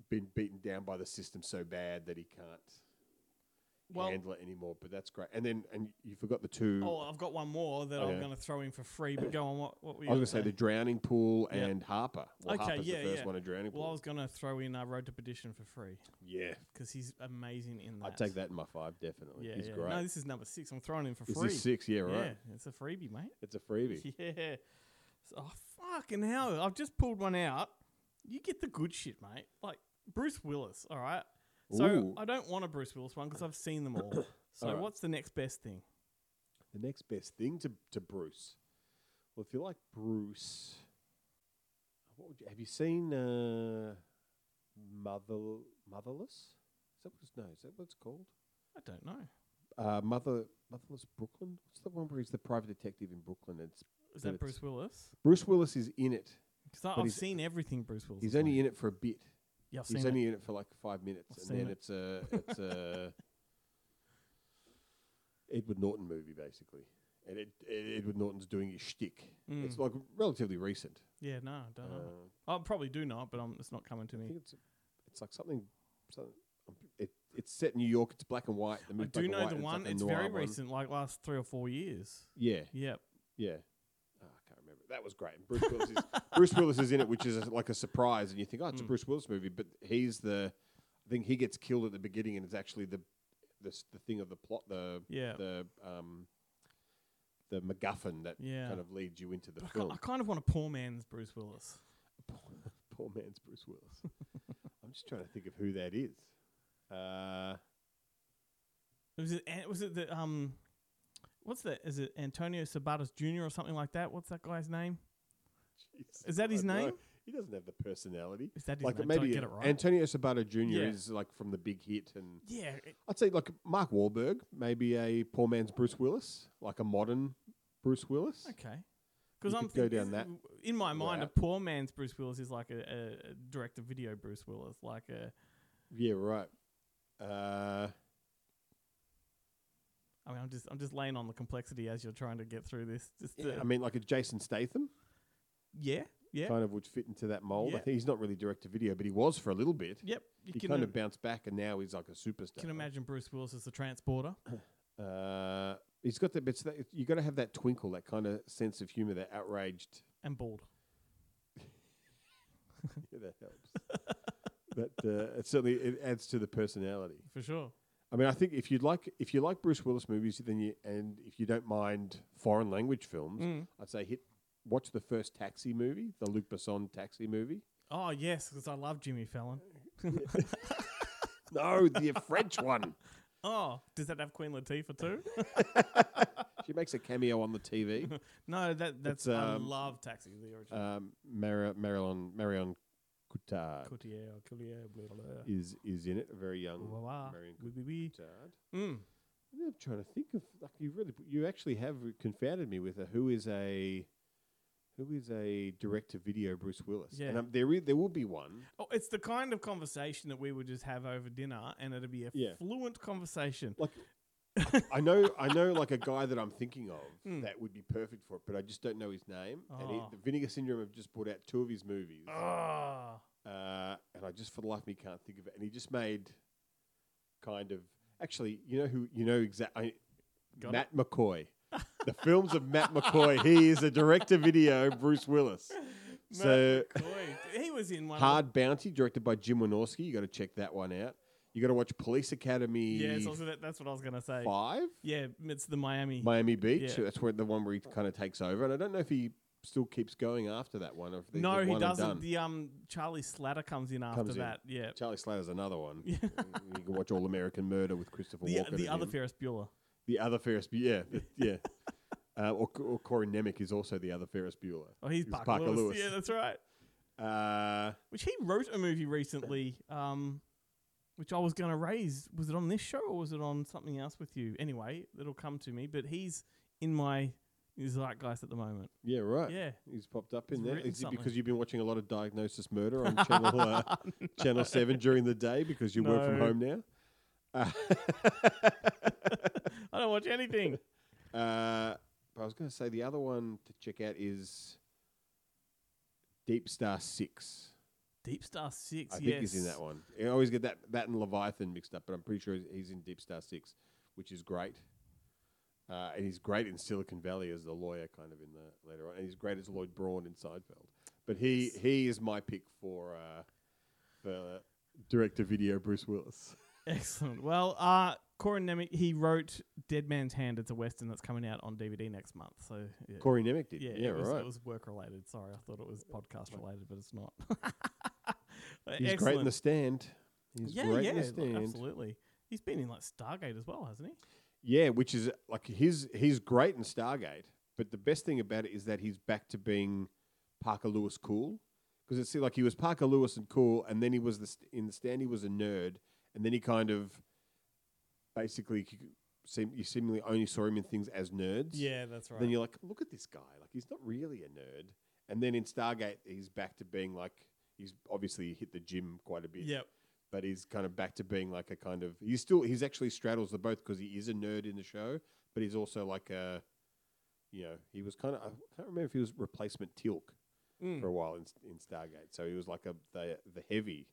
been beaten down by the system so bad that he can't. Well- handle it anymore. But that's great. And then and you forgot the two. Oh, I've got one more that I'm going to throw in for free. But go on. What? What were you? I was going to say the Drowning Pool Yeah. and Harper. Well, Okay, Harper's yeah, the first yeah. one, a Drowning Well, I was going to throw in uh, Road to Perdition for free yeah, because he's amazing in that. I'd take that in my five definitely. Yeah, He's yeah. great. No, this is number six. I'm throwing in for Is free. this six? Yeah, right. Yeah, it's a freebie, mate. It's a freebie. Yeah. So, oh, fucking hell. I've just pulled one out. You get the good shit, mate. Like Bruce Willis, all right? So Ooh. I don't want a Bruce Willis one because I've seen them all. So All right. what's the next best thing? The next best thing to, to Bruce. Well, if you like Bruce, what would you have you seen? Uh, Mother Motherless? Is that what it's no? Is that what it's called? I don't know. Uh, Mother Motherless Brooklyn. What's the one where he's the private detective in Brooklyn? It's Is that it's- Bruce Willis? Bruce Willis is in it. Because I've he's- seen everything Bruce Willis. He's only in. in it for a bit. Yeah, I've He's seen only it. in it for like five minutes, I've and seen then it. it's a it's a Edward Norton movie basically, and it, Edward Norton's doing his shtick. It's Mm. like relatively recent. Yeah, no, I don't know. Uh, I probably do not, but um, it's not coming to I me. think it's it's like something. something it, it's set in New York. It's black and white. The I movie's do and know white, the and one. a It's noir very one. recent, like last three or four years. Yeah, Yep. yeah. Oh, I can't remember. That was great. And Bruce Willis is Bruce Willis is in it, which is a, like a surprise, and you think, oh, it's a Mm. Bruce Willis movie, but he's the. I think he gets killed at the beginning, and it's actually the, the the thing of the plot, the Yeah. the um, the MacGuffin that Yeah. kind of leads you into the But I, ki- film. I kind of want a poor man's Bruce Willis. Poor man's Bruce Willis. I'm just trying to think of who that is. Uh, Was it? An- Was it the um? What's that? Is it Antonio Sabatas Jr. or something like that? What's that guy's name? Jesus, Is that his don't know. name? He doesn't have the personality. Is that his like name? Maybe get it right? Antonio Sabato Jr. Yeah. is like from the big hit, and yeah. I'd say like Mark Wahlberg, maybe a poor man's Bruce Willis, like a modern Bruce Willis. Okay. Because I'm go thinking- down that in my mind, a poor man's Bruce Willis is like a, a, a direct-to-video Bruce Willis, like a. Yeah, right. Uh, I mean, I'm just I'm just laying on the complexity as you're trying to get through this. Just yeah, I mean, like a Jason Statham, yeah, yeah, kind of would fit into that mold. I think he's not really direct to video, but he was for a little bit. yep. You he kind im- of bounced back, and now he's like a superstar. can imagine Bruce Willis as the transporter. Uh, he's got the bits that you got to have that twinkle, that kind of sense of humor, that outraged. and bald. Yeah, that helps. that uh, it certainly it adds to the personality. For sure. I mean, I think if you'd like if you like Bruce Willis movies, then you and if you don't mind foreign language films, Mm. I'd say hit watch the first Taxi movie, the Luc Besson Taxi movie. Oh yes, because I love Jimmy Fallon. No, the French one. Oh, does that have Queen Latifah too? She makes a cameo on the TV. no, that that's It's, I um, love Taxi, the original. Um, Mar- Marion Marion Cotillard Coutier, Coutier, blah, blah, blah. is is in it. A very young Wah, wah. Marion. Cotillard. Mm. I'm trying to think of like you really you actually have confounded me with a who is a who is a direct to video Bruce Willis. Yeah. And um, there is, there will be one. Oh, it's the kind of conversation that we would just have over dinner, and it'd be a Yeah. fluent conversation. Like I know I know like a guy that I'm thinking of Hmm. that would be perfect for it, but I just don't know his name. And he, Oh. the Vinegar Syndrome have just brought out two of his movies. Ah, uh, and I just for the life of me can't think of it. And he just made kind of actually, you know who you know exactly Got Matt McCoy. the films of Matt McCoy. He is a direct-to-video Bruce Willis. So Coy. he was in one. Hard Bounty, directed by Jim Wynorski. You got to check that one out. You got to watch Police Academy yeah, it's also that, that's what I was gonna say. Five, Yeah, it's the Miami. Miami Beach. Yeah. That's where the one where he kind of takes over. And I don't know if he still keeps going after that one. Or if no, he doesn't. The um Charlie Schlatter comes in after Comes in. that. Yeah. Charlie Schlatter's another one. You can watch All American Murder with Christopher The Walken. the other him. Ferris Bueller. The other Ferris Bueller, yeah, yeah. Uh, or, or Corey Nemec is also the other Ferris Bueller. Oh, he's, He's Parker, Parker Lewis. Lewis. Yeah, that's right. Uh, Which he wrote a movie recently. Um, which I was gonna raise. Was it on this show or was it on something else with you? Anyway, it'll come to me. But he's in my zeitgeist at the moment. yeah, right. Yeah. He's popped up in He's there. written Is it something. because you've been watching a lot of Diagnosis Murder on channel uh, Channel Seven during the day because you work from No. home now? Uh, I don't watch anything. uh, but I was going to say the other one to check out is Deep Star Six. Deep Star Six. I yes. think he's in that one. I always get that that and Leviathan mixed up, but I'm pretty sure he's- in Deep Star Six, which is great. Uh, and he's great in Silicon Valley as the lawyer, kind of in the later on, and he's great as Lloyd Braun in Seinfeld. But he he is my pick for uh, for direct to video Bruce Willis. Excellent. Well, uh, Corin Nemec, he wrote Dead Man's Hand. It's a western that's coming out on DVD next month. So yeah, Corey Nemec did. yeah, Yeah, it was, right. It was work related. Sorry, I thought it was podcast related, but it's not. he's great in the stand. He's yeah, great yeah, in the like, stand. absolutely. He's been in like Stargate as well, hasn't he? Yeah, which is like his he's great in Stargate, but the best thing about it is that he's back to being Parker Lewis cool because it's like he was Parker Lewis and cool, and then he was the st- in the stand he was a nerd, and then he kind of basically c- seem you seemingly only saw him in things as nerds. Yeah, that's right. Then you're like, look at this guy, like he's not really a nerd. And then in Stargate, he's back to being like he's obviously hit the gym quite a bit Yep. but he's kind of back to being like a kind of he's still he's actually straddles the both because he is a nerd in the show, but he's also like a you know he was kind of I can't remember if he was replacement Teal'c Mm. for a while in in Stargate, so he was like a the the heavy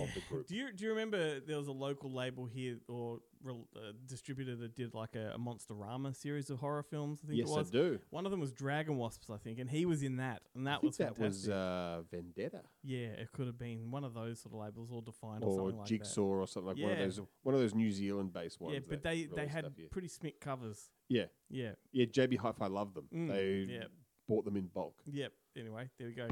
of the group. Do you do you remember there was a local label here or rel- uh, distributor that did like a, a Monsterama series of horror films? I think yes, it was. I do. One of them was Dragon Wasps, I think, and he was in that, and that I think was that fantastic. was uh, Vendetta yeah, it could have been one of those sort of labels, all defined or, or something like Jigsaw or something like one of Yeah. those one of those New Zealand based that. ones. Yeah, but that they they release had stuff, yeah. pretty smick covers. yeah Yeah, yeah JB Hi-Fi loved them. Mm, they yeah. bought them in bulk. yep. Anyway, there we go.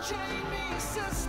Unchain me, sister.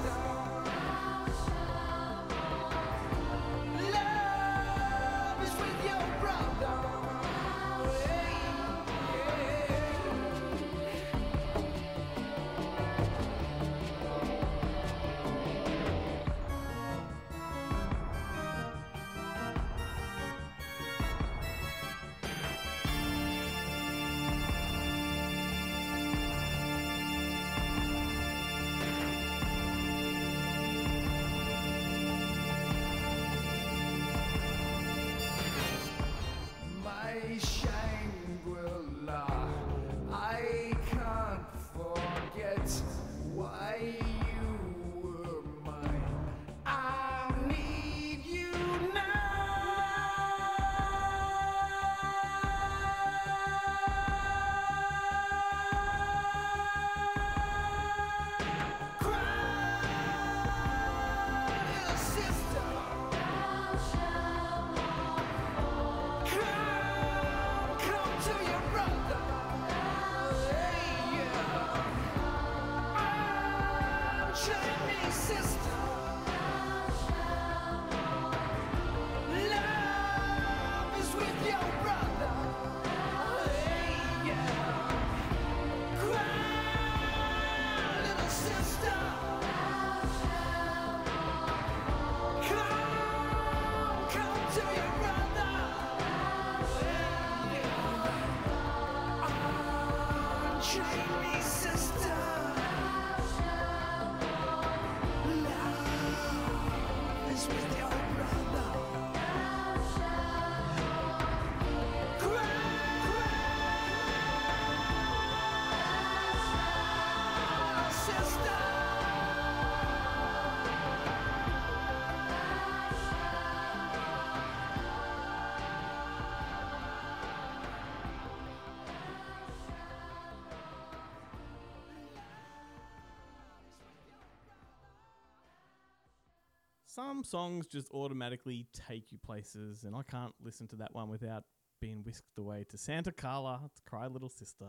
Some songs just automatically take you places, and I can't listen to that one without being whisked away to Santa Carla to Cry Little Sister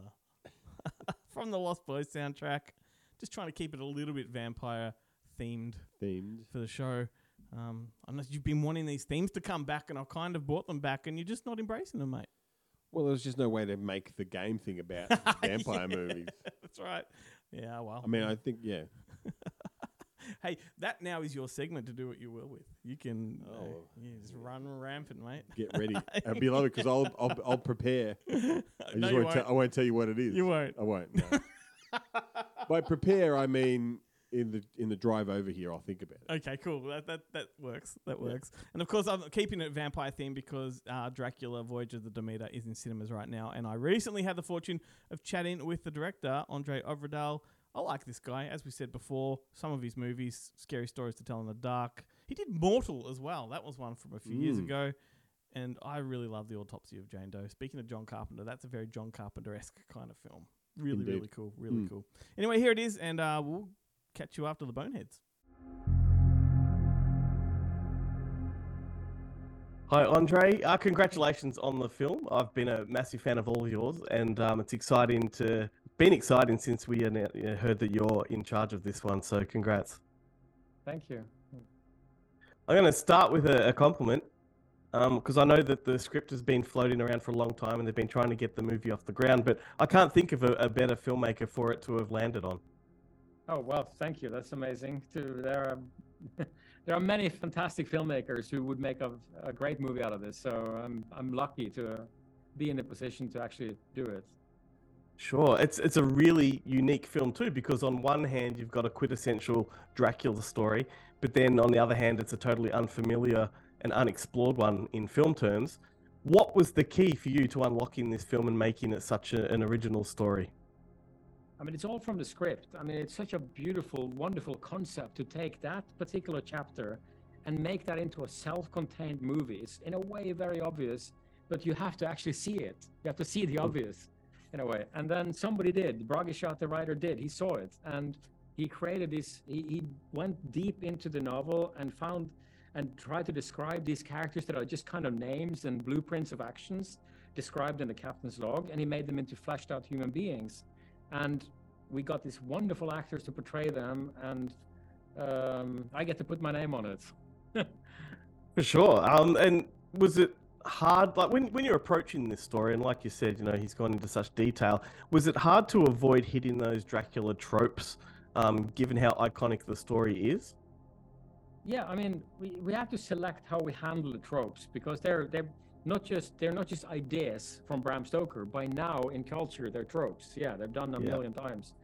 from the Lost Boys soundtrack. Just trying to keep it a little bit vampire themed Themed. for the show. Um, know you've been wanting these themes to come back, and I've kind of brought them back, and you're just not embracing them, mate. Well, there's just no way to make the game thing about vampire Yeah, movies. That's right. Yeah, well. I mean, I think yeah. Hey, that now is your segment to do what you will with. You can uh, Oh. yeah, just run rampant, mate. Get ready. I'd be lovely because I'll, I'll I'll prepare. I no, just you won't, won't. tell- I won't tell you what it is. You won't. I won't. No. By prepare, I mean in the in the drive over here. I'll think about it. Okay, cool. That that that works. That works. And of course, I'm keeping it vampire theme because uh, Dracula: Voyage of the Demeter is in cinemas right now, and I recently had the fortune of chatting with the director André Øvredal. I like this guy, as we said before. Some of his movies, Scary Stories to Tell in the Dark. He did Mortal as well. That was one from a few years Mm. ago. And I really love the Autopsy of Jane Doe. Speaking of John Carpenter, that's a very John Carpenter esque kind of film. Really, Indeed. really cool. Really Mm. cool. Anyway, here it is, and uh, we'll catch you after the Boneheads. Hi, André. Uh, congratulations on the film. I've been a massive fan of all of yours, and um, it's exciting to been exciting since we heard that you're in charge of this one. So, congrats. Thank you. I'm going to start with a, a compliment um, because I know that the script has been floating around for a long time, and they've been trying to get the movie off the ground. But I can't think of a, a better filmmaker for it to have landed on. Oh well, thank you. That's amazing. Too. There are there are many fantastic filmmakers who would make a, a great movie out of this. So I'm I'm lucky to be in the position to actually do it. Sure, it's it's a really unique film too because on one hand you've got a quintessential Dracula story, but then on the other hand it's a totally unfamiliar and unexplored one in film terms. What was the key for you to unlocking this film and making it such a, an original story? I mean, it's all from the script. I mean, it's such a beautiful, wonderful concept to take that particular chapter and make that into a self-contained movie. It's in a way very obvious, but you have to actually see it. You have to see the hmm. obvious in a way. And then somebody did. Bragi Schut, the writer, did. He saw it and he created this. He, he went deep into the novel and found and tried to describe these characters that are just kind of names and blueprints of actions described in the captain's log, and he made them into fleshed out human beings and we got these wonderful actors to portray them and um, i get to put my name on it For sure. Um, and was it hard? Like when when you're approaching this story, and like you said, you know, he's gone into such detail. Was it hard to avoid hitting those Dracula tropes, um, given how iconic the story is? yeah i mean we, we have to select how we handle the tropes because they're they're not just they're not just ideas from bram stoker by now in culture they're tropes yeah they've done a Yeah. million times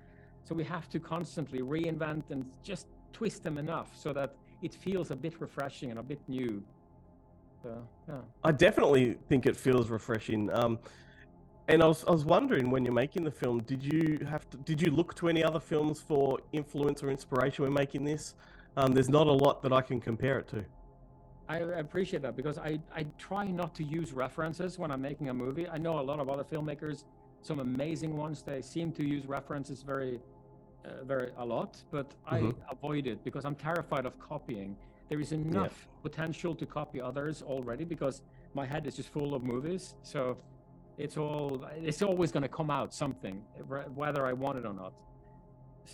so we have to constantly reinvent and just twist them enough so that it feels a bit refreshing and a bit new so yeah I definitely think it feels refreshing. Um, and I was, I was wondering when you're making the film, did you have to, did you look to any other films for influence or inspiration when making this? Um, there's not a lot that I can compare it to. I I appreciate that because I, I try not to use references when I'm making a movie. I know a lot of other filmmakers, some amazing ones, they seem to use references very, uh, very a lot, but I Mhm. avoid it because I'm terrified of copying. There is enough potential to copy others already because my head is just full of movies. So It's all. It's always going to come out something, whether I want it or not.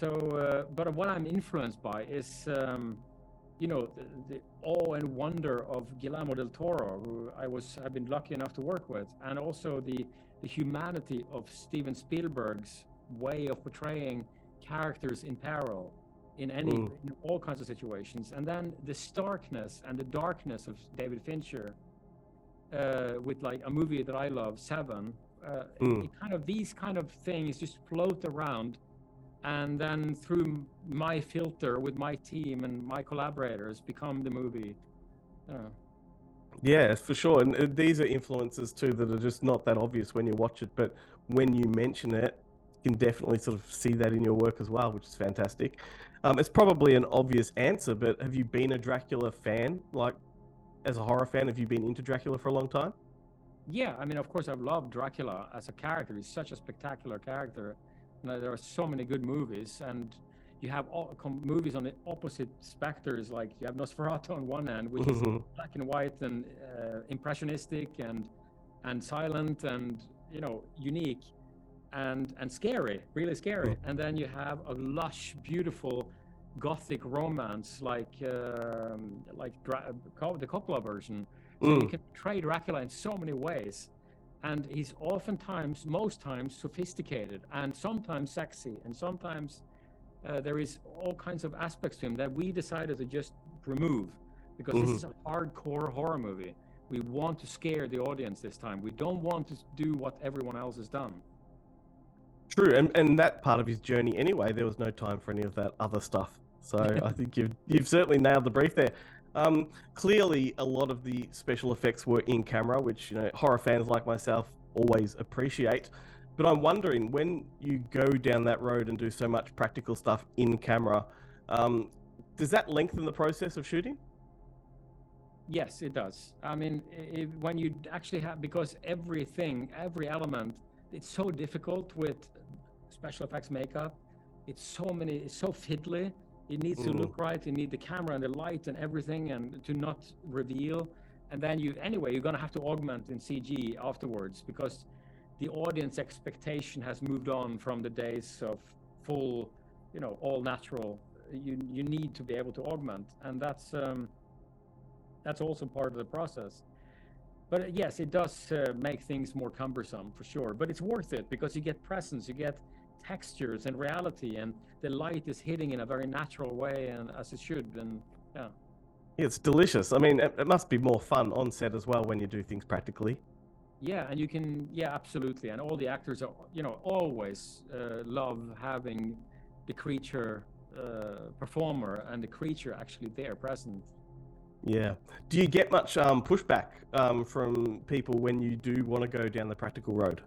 So, uh, but what I'm influenced by is, um, you know, the, the awe and wonder of Guillermo del Toro, who I was, I've been lucky enough to work with, and also the the humanity of Steven Spielberg's way of portraying characters in peril in any Mm. in all kinds of situations, and then the starkness and the darkness of David Fincher uh, with like a movie that I love, Seven. Uh, Mm. kind of these kind of things just float around, and then through my filter with my team and my collaborators become the movie. Uh, Yeah, for sure. And uh, these are influences too that are just not that obvious when you watch it, but when you mention it, you can definitely sort of see that in your work as well, which is fantastic. Um, it's probably an obvious answer, but have you been a Dracula fan? Like, as a horror fan, have you been into Dracula for a long time? yeah, I mean, of course, I've loved Dracula as a character. He's such a spectacular character. You know, there are so many good movies, and you have all, com- movies on the opposite specters. Like you have Nosferatu on one end, which is black and white and uh, impressionistic and and silent and you know unique and and scary, really scary. And then you have a lush, beautiful gothic romance like um, like Dra- the Coppola version. So you Mm. can portray Dracula in so many ways. And he's oftentimes, most times, sophisticated and sometimes sexy, and sometimes uh, there is all kinds of aspects to him that we decided to just remove because this is a hardcore horror movie. We want to scare the audience this time. We don't want to do what everyone else has done. True, and, and that part of his journey anyway, there was no time for any of that other stuff. So I think you've you've certainly nailed the brief there. Um, clearly, a lot of the special effects were in camera, which you know horror fans like myself always appreciate. But I'm wondering when you go down that road and do so much practical stuff in camera, um, does that lengthen the process of shooting? Yes, it does. I mean, i i when you actually have, because everything, every element, it's so difficult with special effects makeup. It's so many, it's so fiddly. It needs to Mm. look right. You need the camera and the light and everything, and to not reveal. And then you, anyway, you're gonna have to augment in CG afterwards because the audience expectation has moved on from the days of full, you know, all natural. You you need to be able to augment, and that's. Um, that's also part of the process. But uh, yes, it does uh, make things more cumbersome for sure. But it's worth it because you get presence, you get textures and reality, and the light is hitting in a very natural way and as it should. And yeah, It's delicious. I mean, it, it must be more fun on set as well when you do things practically. yeah, and you can yeah, absolutely. And all the actors are you know always uh, love having the creature uh, performer and the creature actually there present. Yeah. Do you get much um, pushback um, from people when you do want to go down the practical road?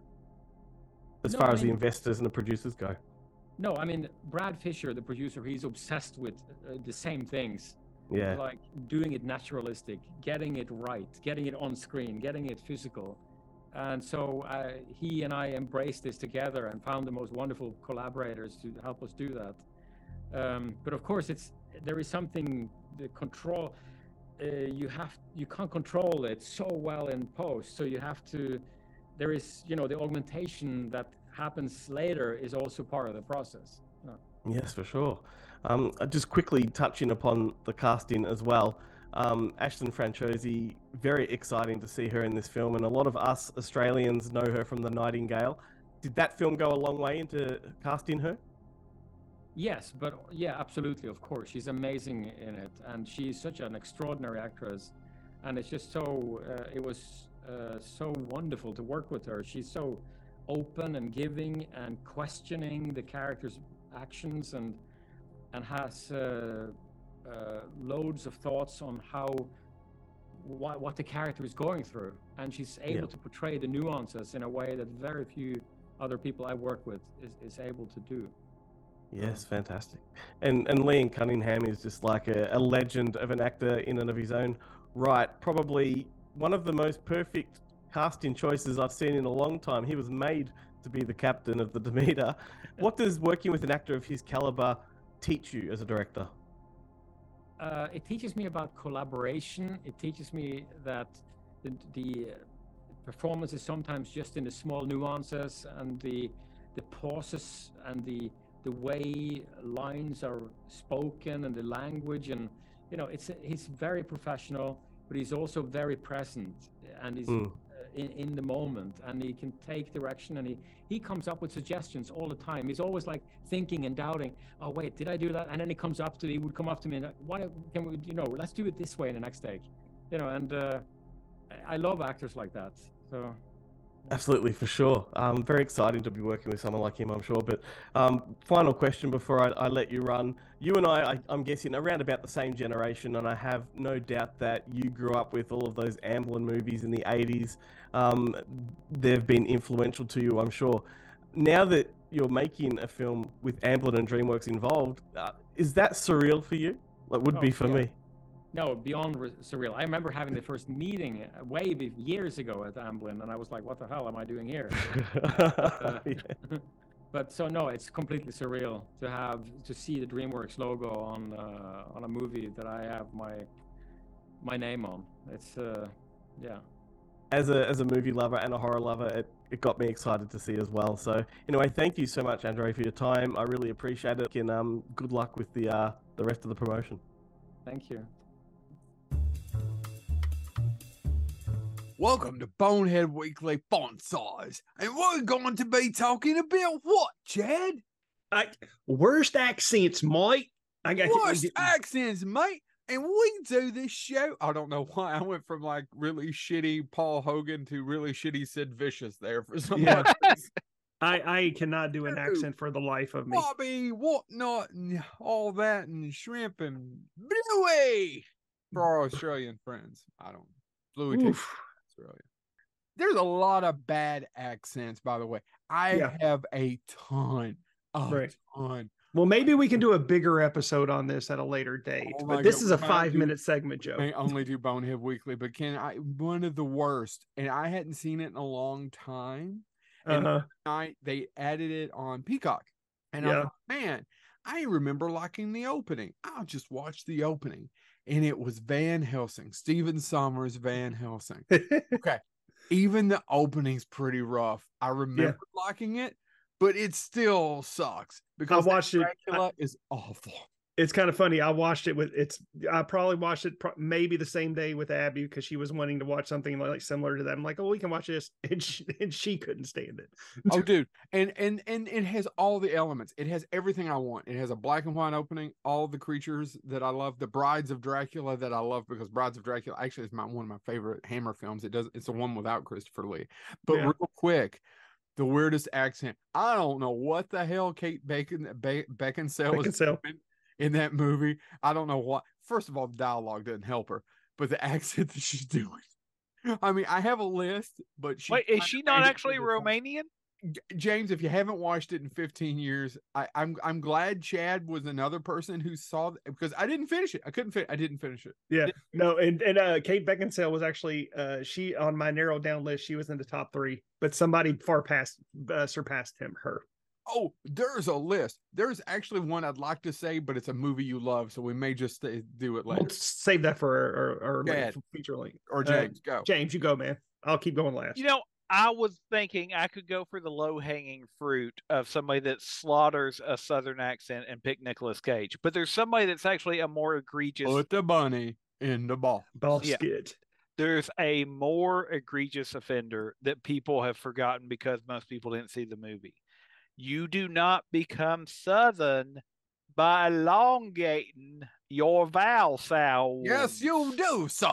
As No, far I as the investors and the producers go. No, I mean Brad Fischer, the producer, he's obsessed with uh, the same things. Yeah. like doing it naturalistic, getting it right, getting it on screen, getting it physical. And so uh, he and I embraced this together and found the most wonderful collaborators to help us do that. Um, but of course, it's there is something the control. Uh, you have you can't control it so well in post, so you have to. There is you know the augmentation that happens later is also part of the process. Yeah. Yes, for sure. Um, uh, just quickly touching upon the casting as well. Um, Aisling Franciosi, very exciting to see her in this film, and a lot of us Australians know her from The Nightingale. Did that film go a long way into casting her? Yes, but yeah, absolutely, of course. She's amazing in it, and she's such an extraordinary actress. And it's just so, uh, it was uh, so wonderful to work with her. She's so open and giving and questioning the character's actions and and has uh, uh, loads of thoughts on how what, what the character is going through and she's able Yeah. to portray the nuances in a way that very few other people I work with is, is able to do. Yes, fantastic. And and Liam Cunningham is just like a, a legend of an actor in and of his own right. Probably one of the most perfect casting choices I've seen in a long time. He was made to be the captain of the Demeter. What does working with an actor of his caliber teach you as a director? Uh, it teaches me about collaboration. It teaches me that the, the performance is sometimes just in the small nuances and the the pauses and the the way lines are spoken and the language and you know it's he's very professional but he's also very present and he's Mm. in, in the moment and he can take direction and he he comes up with suggestions all the time. He's always like thinking and doubting oh wait did i do that? And then he comes up to he would come up to me and like, why can we you know let's do it this way in the next take you know and uh, i love actors like that so Absolutely, for sure. Um, very exciting to be working with someone like him, I'm sure. But um, final question before I, I let you run. You and I, I, I'm guessing, around about the same generation, and I have no doubt that you grew up with all of those Amblin movies in the 80s. Um, they've been influential to you, I'm sure. Now that you're making a film with Amblin and DreamWorks involved, uh, is that surreal for you? It would Oh, be for yeah. me. No, beyond re- surreal. I remember having the first meeting way be- years ago at Amblin, and I was like, "What the hell am I doing here?" Uh, but so no, it's completely surreal to have to see the DreamWorks logo on uh, on a movie that I have my my name on. It's uh, yeah. as a as a movie lover and a horror lover, it, it got me excited to see as well. So anyway, thank you so much, André, for your time. I really appreciate it. And um, good luck with the uh, the rest of the promotion. Thank you. Welcome to Bonehead Weekly Font Size, and we're going to be talking about what, Chad? I, worst accents, mate. I got Worst accents, mate. And we do this show. I don't know why I went from like really shitty Paul Hogan to really shitty Sid Vicious there for some Yeah. reason. I, I cannot do an accent for the life of me. Bobby, whatnot, and all that, and shrimp and bluey for our Australian friends. I don't. Bluey. Australia. There's a lot of bad accents, by the way. I Yeah. have a ton, a Right. ton. Well, maybe we can do a bigger episode on this at a later date. Oh but this God, is a five do- minute segment, Joe. I only do Bonehead Weekly, but can I? One of the worst, and I hadn't seen it in a long time. And Uh-huh. night they added it on Peacock, and Yeah. I thought, man, I remember liking the opening. I'll just watch the opening, and it was Van Helsing, Stephen Sommers Van Helsing. okay, even the opening's pretty rough. I remember liking it, but it still sucks because that watched it- I- Dracula is awful. It's kind of funny. I watched it with it's. I probably watched it pro- maybe the same day with Abby because she was wanting to watch something like similar to that. I'm like, oh, we can watch this, and she, and she couldn't stand it. oh dude and and and it has all the elements it has everything i want it has a black and white opening all the creatures that i love the brides of dracula that i love because brides of dracula actually is my one of my favorite hammer films it does it's the one without christopher lee but Yeah. real quick the weirdest accent i don't know what the hell kate bacon ba- beckinsale is Beckinsale. doing in that movie i don't know what first of all the dialogue doesn't help her but the accent that she's doing I mean, I have a list, but she Wait, is she not actually to the top. Romanian? James, if you haven't watched it in 15 years, I, I'm I'm glad Chad was another person who saw th- because I didn't finish it. I couldn't fit. I didn't finish it. Yeah, no, and and uh, Kate Beckinsale was actually uh, she on my narrowed down list. She was in the top three, but somebody far past uh, surpassed him. Her. Oh, there's a list. There's actually one I'd like to say, but it's a movie you love, so we may just stay, do it later. We'll save that for our, our, our feature link. Or Uh, James, go. James, you go, man. I'll keep going last. You know, I was thinking I could go for the low hanging fruit of somebody that slaughters a southern accent and pick Nicolas Cage. But there's somebody that's actually a more egregious Put the bunny in the ball. Basket. there's a more egregious offender that people have forgotten because most people didn't see the movie. You do not become Southern by elongating your vowel sound. Yes, you do, sir.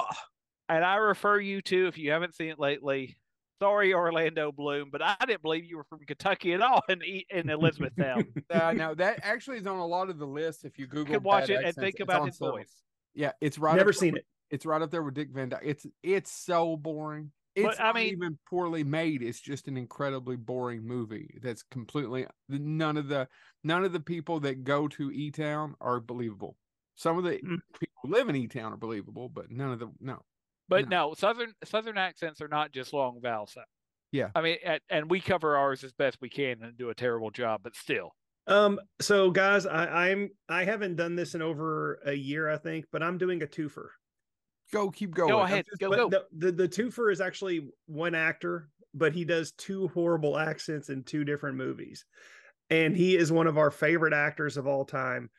And I refer you to, if you haven't seen it lately, sorry, Orlando Bloom, but I didn't believe you were from Kentucky at all in, E- in Elizabethtown. Uh, no, that actually is on a lot of the lists. If you Google, could watch bad it and think it's about his voice. Yeah, it's right. Never up there seen with- it. It's right up there with Dick Van Dyke. It's it's so boring. It's I not mean- even poorly made. It's just an incredibly boring movie. That's completely none of the none of the people that go to E Town are believable. Some of the Mm. people who live in E Town are believable, but none of the no. But no, southern southern accents are not just long vowel sound. Yeah. I mean, and, and we cover ours as best we can and do a terrible job, but still. Um, so guys, I, I'm I haven't done this in over a year, I think, but I'm doing a twofer. Go, keep going. Go ahead. just- Go, go. The, the the twofer is actually one actor, but he does two horrible accents in two different movies, and he is one of our favorite actors of all time.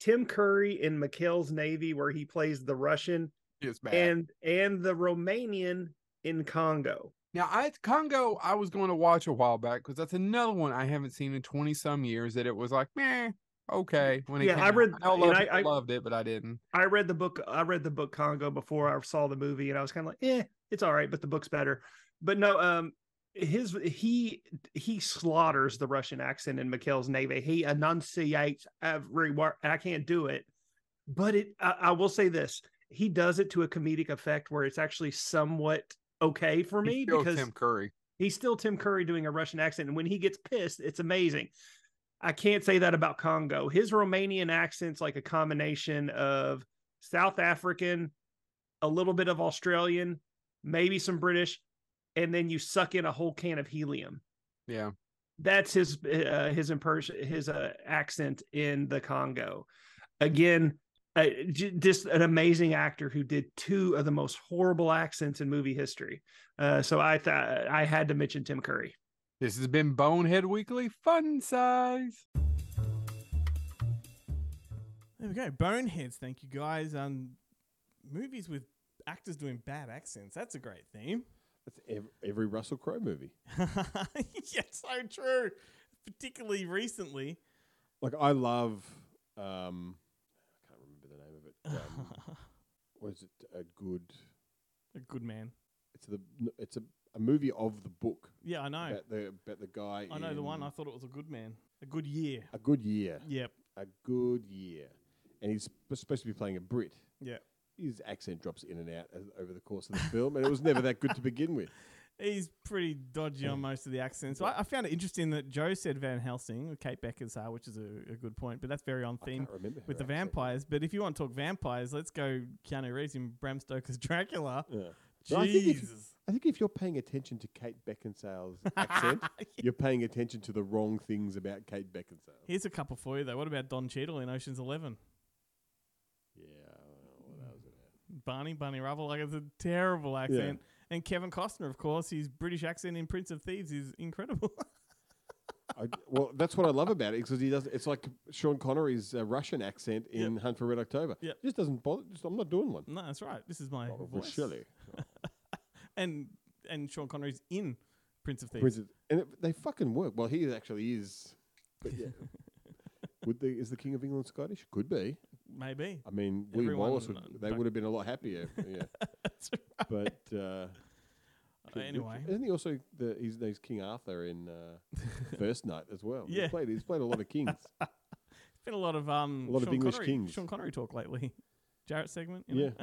Tim Curry in McHale's Navy, where he plays the Russian, It's bad. and and the Romanian in Congo. Now, I Congo, I was going to watch a while back because that's another one I haven't seen in twenty some years. That it was like, meh, okay. When it Yeah, I read- I know a lot and of I- I- loved it, but I didn't. I read the book. I read the book Congo before I saw the movie, and I was kind of like, "Eh, it's all right," but the book's better. But no, um, his he he slaughters the Russian accent in McHale's Navy. He enunciates every word, and I can't do it. But it, I, I will say this: he does it to a comedic effect where it's actually somewhat okay for me because Tim Curry. he's still Tim Curry doing a Russian accent, and when he gets pissed, it's amazing. I can't say that about Congo. His Romanian accent's like a combination of South African, a little bit of Australian, maybe some British, and then you suck in a whole can of helium. Yeah. That's his uh, his impers- his uh, accent in the Congo. Again, uh, j- just an amazing actor who did two of the most horrible accents in movie history. Uh, so I thought I had to mention Tim Curry. This has been Bonehead Weekly Fun Size. There we go. Boneheads. Thank you guys. Um, movies with actors doing bad accents. That's a great theme. That's every, every Russell Crowe movie. yeah, so true. Particularly recently. Like I love, um, I can't remember the name of it. Um, was it a good? A good man. It's the it's a, a movie of the book. Yeah, I know. About the about the guy. I know the one. I thought it was a good man. A good year. a good year. Yep. A good year, and he's sp- supposed to be playing a Brit. Yeah. His accent drops in and out as, over the course of the film, and it was never that good to begin with. He's pretty dodgy on most of the accents. I, I found it interesting that Joe said Van Helsing, or Kate Beckinsale, which is a, a good point, but that's very on theme can't remember with her the accent. vampires. But if you want to talk vampires, let's go Keanu Reeves in Bram Stoker's Dracula. Yeah. But I think, if, Jesus. I think if you're paying attention to Kate Beckinsale's accent, you're paying attention to the wrong things about Kate Beckinsale. Here's a couple for you, though. What about Don Cheadle in Ocean's Eleven? Yeah, what else? Barney, Barney Rubble. Like, it's a terrible accent. And Kevin Costner, of course, his British accent in Prince of Thieves is incredible. I, well, that's what I love about it because he does. It's like Sean Connery's uh, Russian accent in Hunt for Red October. Yep. just doesn't bother. Just, I'm not doing one. no, that's right. This is my voice. Shelley. And and Sean Connery's in Prince of Thieves. Prince of- and it, they fucking work. Well, he actually is. But yeah. Would the is the King of England Scottish? Could be. Maybe. I mean, William Everyone, Wallace. Would, uh, they don't- would have been a lot happier. Yeah. That's But uh, could- anyway. isn't he also the he's, he's King Arthur in uh, First Knight as well? Yeah. he's played he's played a lot of kings. Been a lot of um A lot of Sean English Connery, kings. Sean Connery talk lately. Jarrett segment. you yeah, know?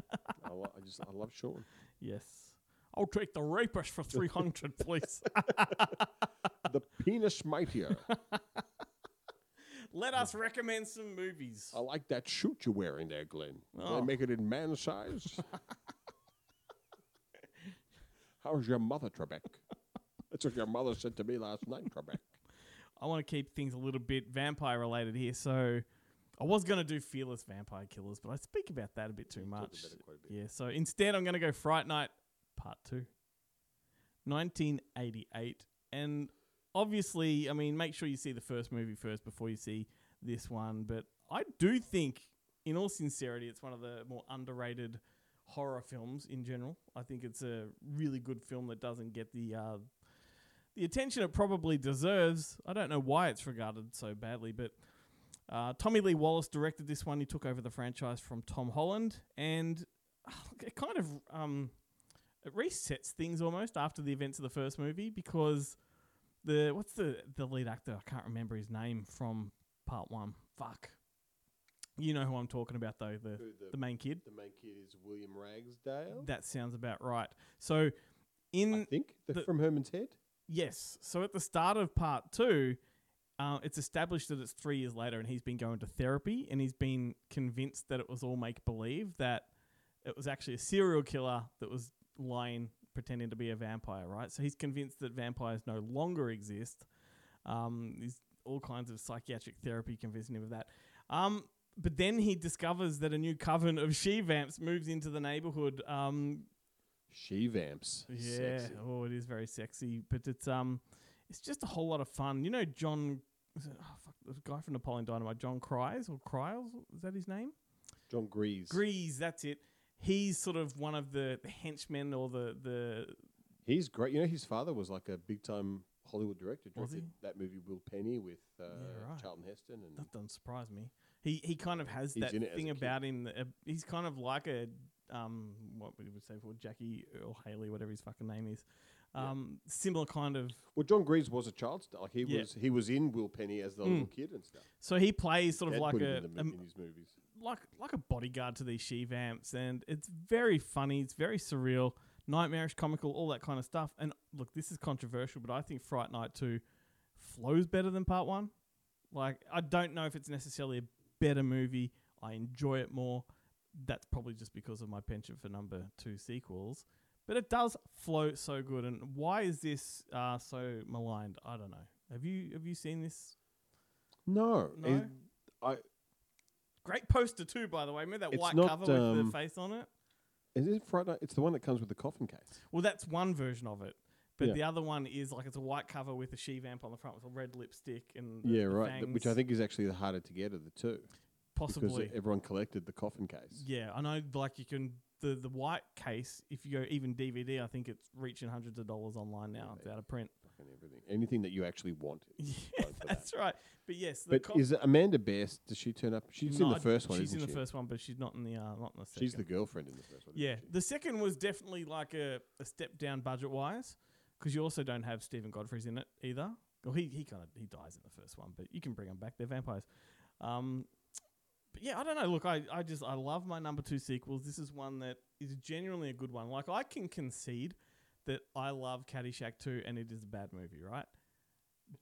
I, lo- I just I love Sean. yes. I'll take the rapist for three hundred, please. the penis mightier. Let us recommend some movies. I like that suit you're wearing there, Glenn. Can Oh. I make it in man size? How's your mother, Trebek? That's what your mother said to me last night, Trebek. I want to keep things a little bit vampire related here. So I was going to do Fearless Vampire Killers, but I speak about that a bit too much. Yeah, so instead I'm going to go Fright Night Part 2. 1988. And obviously, I mean, make sure you see the first movie first before you see this one. But I do think, in all sincerity, it's one of the more underrated horror films in general. I think it's a really good film that doesn't get the uh, the attention it probably deserves. I don't know why it's regarded so badly, but uh, Tommy Lee Wallace directed this one. He took over the franchise from Tom Holland, and uh, it kind of um, it resets things almost after the events of the first movie because the what's the the lead actor? I can't remember his name from part one. Fuck. You know who I'm talking about though, the the, main kid. The main kid is William Ragsdale. That sounds about right. So in I think the, the- from Herman's Head. Yes. So at the start of part two, uh, it's established that it's three years later, and he's been going to therapy, and he's been convinced that it was all make believe, that it was actually a serial killer that was lying, pretending to be a vampire, right? So he's convinced that vampires no longer exist. Um, there's all kinds of psychiatric therapy convincing him of that. Um, but then he discovers that a new coven of she vamps moves into the neighborhood. Um, She vamps. yeah, Sexy. oh, it is very sexy, but it's um, it's just a whole lot of fun. You know, John, it, oh, fuck, the guy from Napoleon Dynamite, John Cries or Cryles, is that his name? Jon Gries. Grease, that's it. He's sort of one of the, the henchmen or the the He's great. You know, his father was like a big time Hollywood director. Was Directed that movie Will Penny with uh, right. Charlton Heston and That doesn't surprise me. He he kind of has that in it as thing a kid. about him. That, uh, he's kind of like a um what we would say for Jackie Earle Haley, whatever his fucking name is. Um, similar kind of. Well, Jon Gries was a child star. Like he Yeah. was, he was in Will Penny as the Mm. little kid and stuff. So he plays sort of Dad like a, a in his movies. Like like a bodyguard to these she vamps, and it's very funny. It's very surreal, nightmarish, comical, all that kind of stuff. And look, this is controversial, but I think Fright Night Two flows better than Part One. Like, I don't know if it's necessarily a better movie. I enjoy it more. That's probably just because of my penchant for number two sequels. But it does flow so good. And why is this uh, so maligned? I don't know. Have you have you seen this? No, No? it- I Great poster too, by the way. Remember that It's white not, cover with um, the face on it? is it Fright Night? It's the one that comes with the coffin case. Well, that's one version of it. But Yeah. the other one is like it's a white cover with a she vamp on the front with a red lipstick and the, yeah, the right. th- Which I fangs. think is actually the harder to get of the two. Possibly. because everyone collected the coffin case. Yeah, I know. Like you can the the white case. If you go even DVD, I think it's reaching hundreds of dollars online now. It's out of print. Fucking everything, anything that you actually want. Yeah, that's that. right. But yes, the But co- is it Amanda Bearse? Does she turn up? She's in No, the first one. She's isn't in the she? first one, but she's not in the uh, not in the second. She's the girlfriend in the first one. isn't Yeah, she? the second was definitely like a, a step down budget wise, because you also don't have Stephen Geoffreys in it either. Well, he he kind of he dies in the first one, but you can bring him back. They're vampires. Um, but yeah, I don't know. Look, I, I just I love my number two sequels. This is one that is genuinely a good one. Like I can concede that I love Caddyshack 2 and it is a bad movie, right?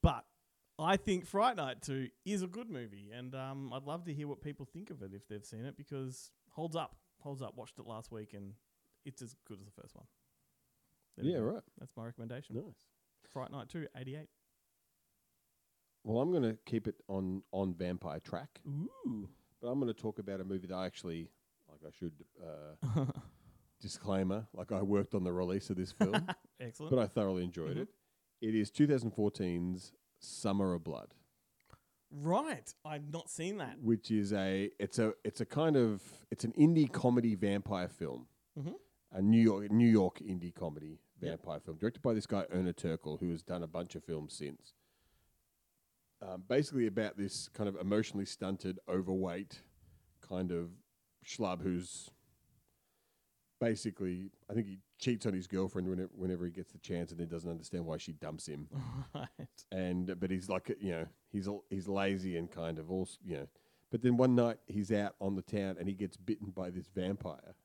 But I think Fright Night 2 is a good movie and um, I'd love to hear what people think of it if they've seen it because holds up, holds up. Watched it last week and it's as good as the first one. There Yeah, right. That's my recommendation. Nice. Fright Night 2, 88. Well, I'm going to keep it on on vampire track. Ooh. But I'm going to talk about a movie that I actually like. I should uh, disclaimer, like I worked on the release of this film. Excellent. But I thoroughly enjoyed Mhm. it. It is 2014's Summer of Blood, Right. I've not seen that. which is a it's a it's a kind of it's an indie comedy vampire film. Mhm. A New York New York indie comedy vampire film directed by this guy Onur Tukel, who has done a bunch of films since. Um, basically about this kind of emotionally stunted, overweight kind of schlub who's basically, I think he cheats on his girlfriend whenever, whenever he gets the chance, and then doesn't understand why she dumps him. right. And but he's like, you know, he's he's lazy and kind of also, you know. But then one night he's out on the town and he gets bitten by this vampire,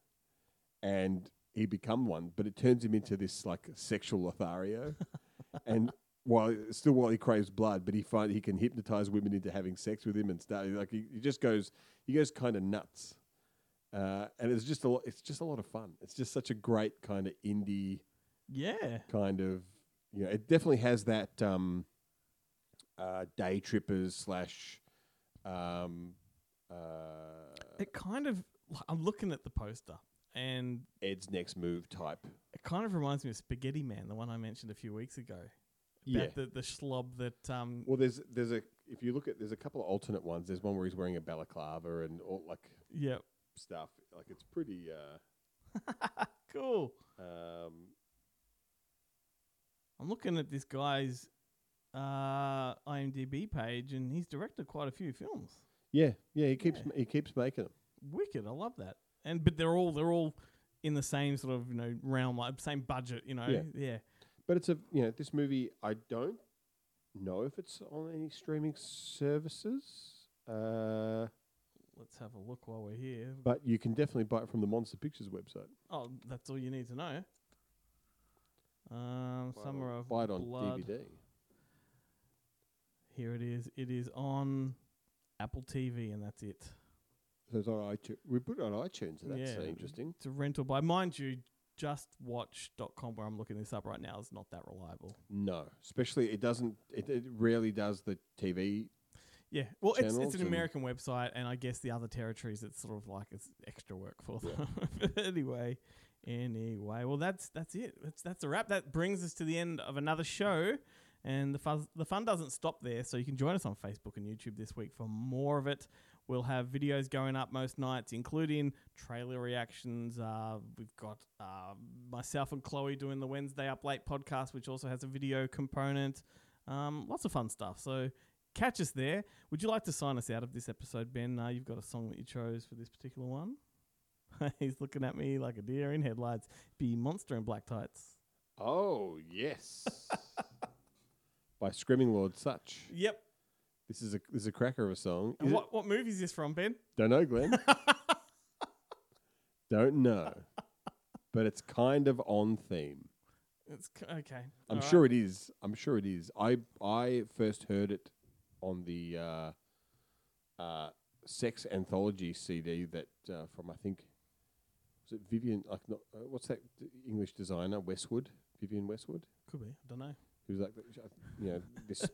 and he become one. But it turns him into this like sexual Lothario, and while still while he craves blood, but he find he can hypnotize women into having sex with him and start like he, he just goes he goes kind of nuts, uh, and it's just a lot, it's just a lot of fun. It's just such a great kind of indie Yeah. kind of you know it definitely has that um, uh, day trippers slash um, uh, It kind of. I'm looking at the poster and Ed's next move type. it kind of reminds me of Spaghetti Man, the one I mentioned a few weeks ago. Yeah. The, the schlob that. Um, Well, there's there's a if you look at there's a couple of alternate ones. There's one where he's wearing a balaclava and all like Yep. Stuff. Like it's pretty uh, cool. um, I'm looking at this guy's uh, IMDb page, and he's directed quite a few films. yeah yeah he keeps he keeps making them. Wicked, I love that. And but they're all they're all in the same sort of you know realm, like same budget. You know, Yeah. yeah. But it's a you know this movie I don't know if it's on any streaming services. Uh, Let's have a look while we're here. but you can definitely buy it from the Monster Pictures website. Oh, that's all you need to know. Um, Buy it Summer of buy it on Blood. DVD. Here it is. It is on Apple TV, and that's it. So it's on iTunes. We put it on iTunes. So that's Yeah, interesting. It's a rental by, mind you. JustWatch.com, where I'm looking this up right now, is not that reliable. No, especially it doesn't. It, it rarely does the TV. Yeah, well, it's, it's an and- American website, and I guess the other territories, it's sort of like it's extra work for them. anyway, anyway, well, that's that's it. That's that's a wrap. That brings us to the end of another show, and the fun the fun doesn't stop there. So you can join us on Facebook and YouTube this week for more of it. We'll have videos going up most nights, including trailer reactions. Uh, we've got uh, myself and Chloe doing the Wednesday Up Late podcast, which also has a video component. Um, lots of fun stuff. So catch us there. Would you like to sign us out of this episode, Ben? Uh, you've got a song that you chose for this particular one. He's looking at me like a deer in headlights. Be Monster in Black Tights. Oh yes, by Screaming Lord Sutch. Yep. This is a this is a cracker of a song. And Is it- what, what movie is this from, Ben? Don't know, Glenn. Don't know, but it's kind of on theme. It's c- okay. I'm All right. sure it is. I'm sure it is. I I first heard it on the uh, uh, Sex Anthology CD that uh, from I think was it Vivienne like not, uh, what's that d- English designer Westwood Vivienne Westwood Could be. I don't know. who was like the- you know this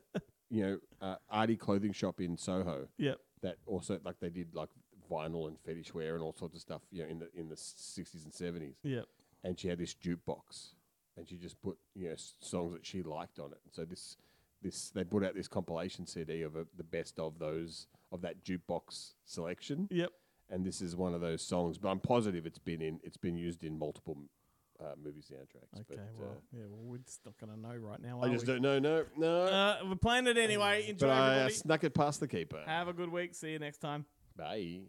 you know uh, arty clothing shop in Soho. Yep. That also like they did like vinyl and fetish wear and all sorts of stuff you know in the in the sixties and seventies. Yep. And she had this jukebox, and she just put you know s- songs that she liked on it. So this this they put out this compilation CD of a, the best of those of that jukebox selection. Yep. And this is one of those songs, but I'm positive it's been in it's been used in multiple uh, movie soundtracks. Okay, but, well, uh, yeah, well, we're just not going to know right now. I just we? don't know. No, no. Uh, we're playing it anyway. Enjoy, but I uh, everybody. snuck it past the keeper. Have a good week. See you next time. Bye.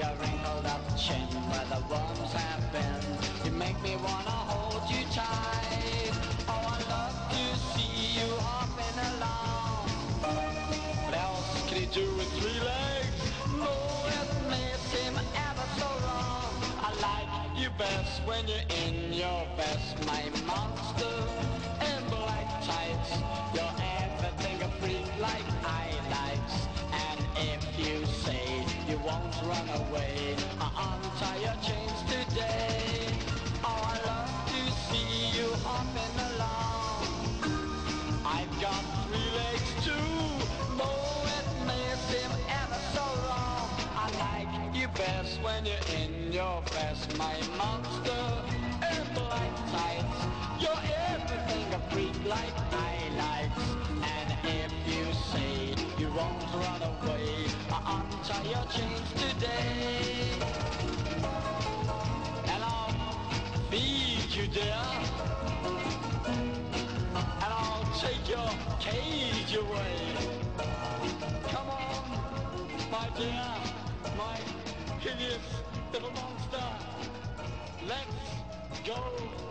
Your wrinkled up chin where the worms have been. You make me wanna hold you tight. Oh, I love to see you hopping along. What else can he do with three legs? No, it may seem ever so wrong. I like you best when you're in your best, my monster in black tights. You're everything a freak like won't run away, I'll untie your chains today. Oh, I love to see you hopping along. I've got three legs too, though it may seem ever so wrong. I like you best when you're in your best, my monster in black tights. You're everything a freak like I like. And if you say you won't run away, untie your chains today. And I'll feed you, dear and I'll take your cage away. Come on, my dear, my hideous little monster. Let's go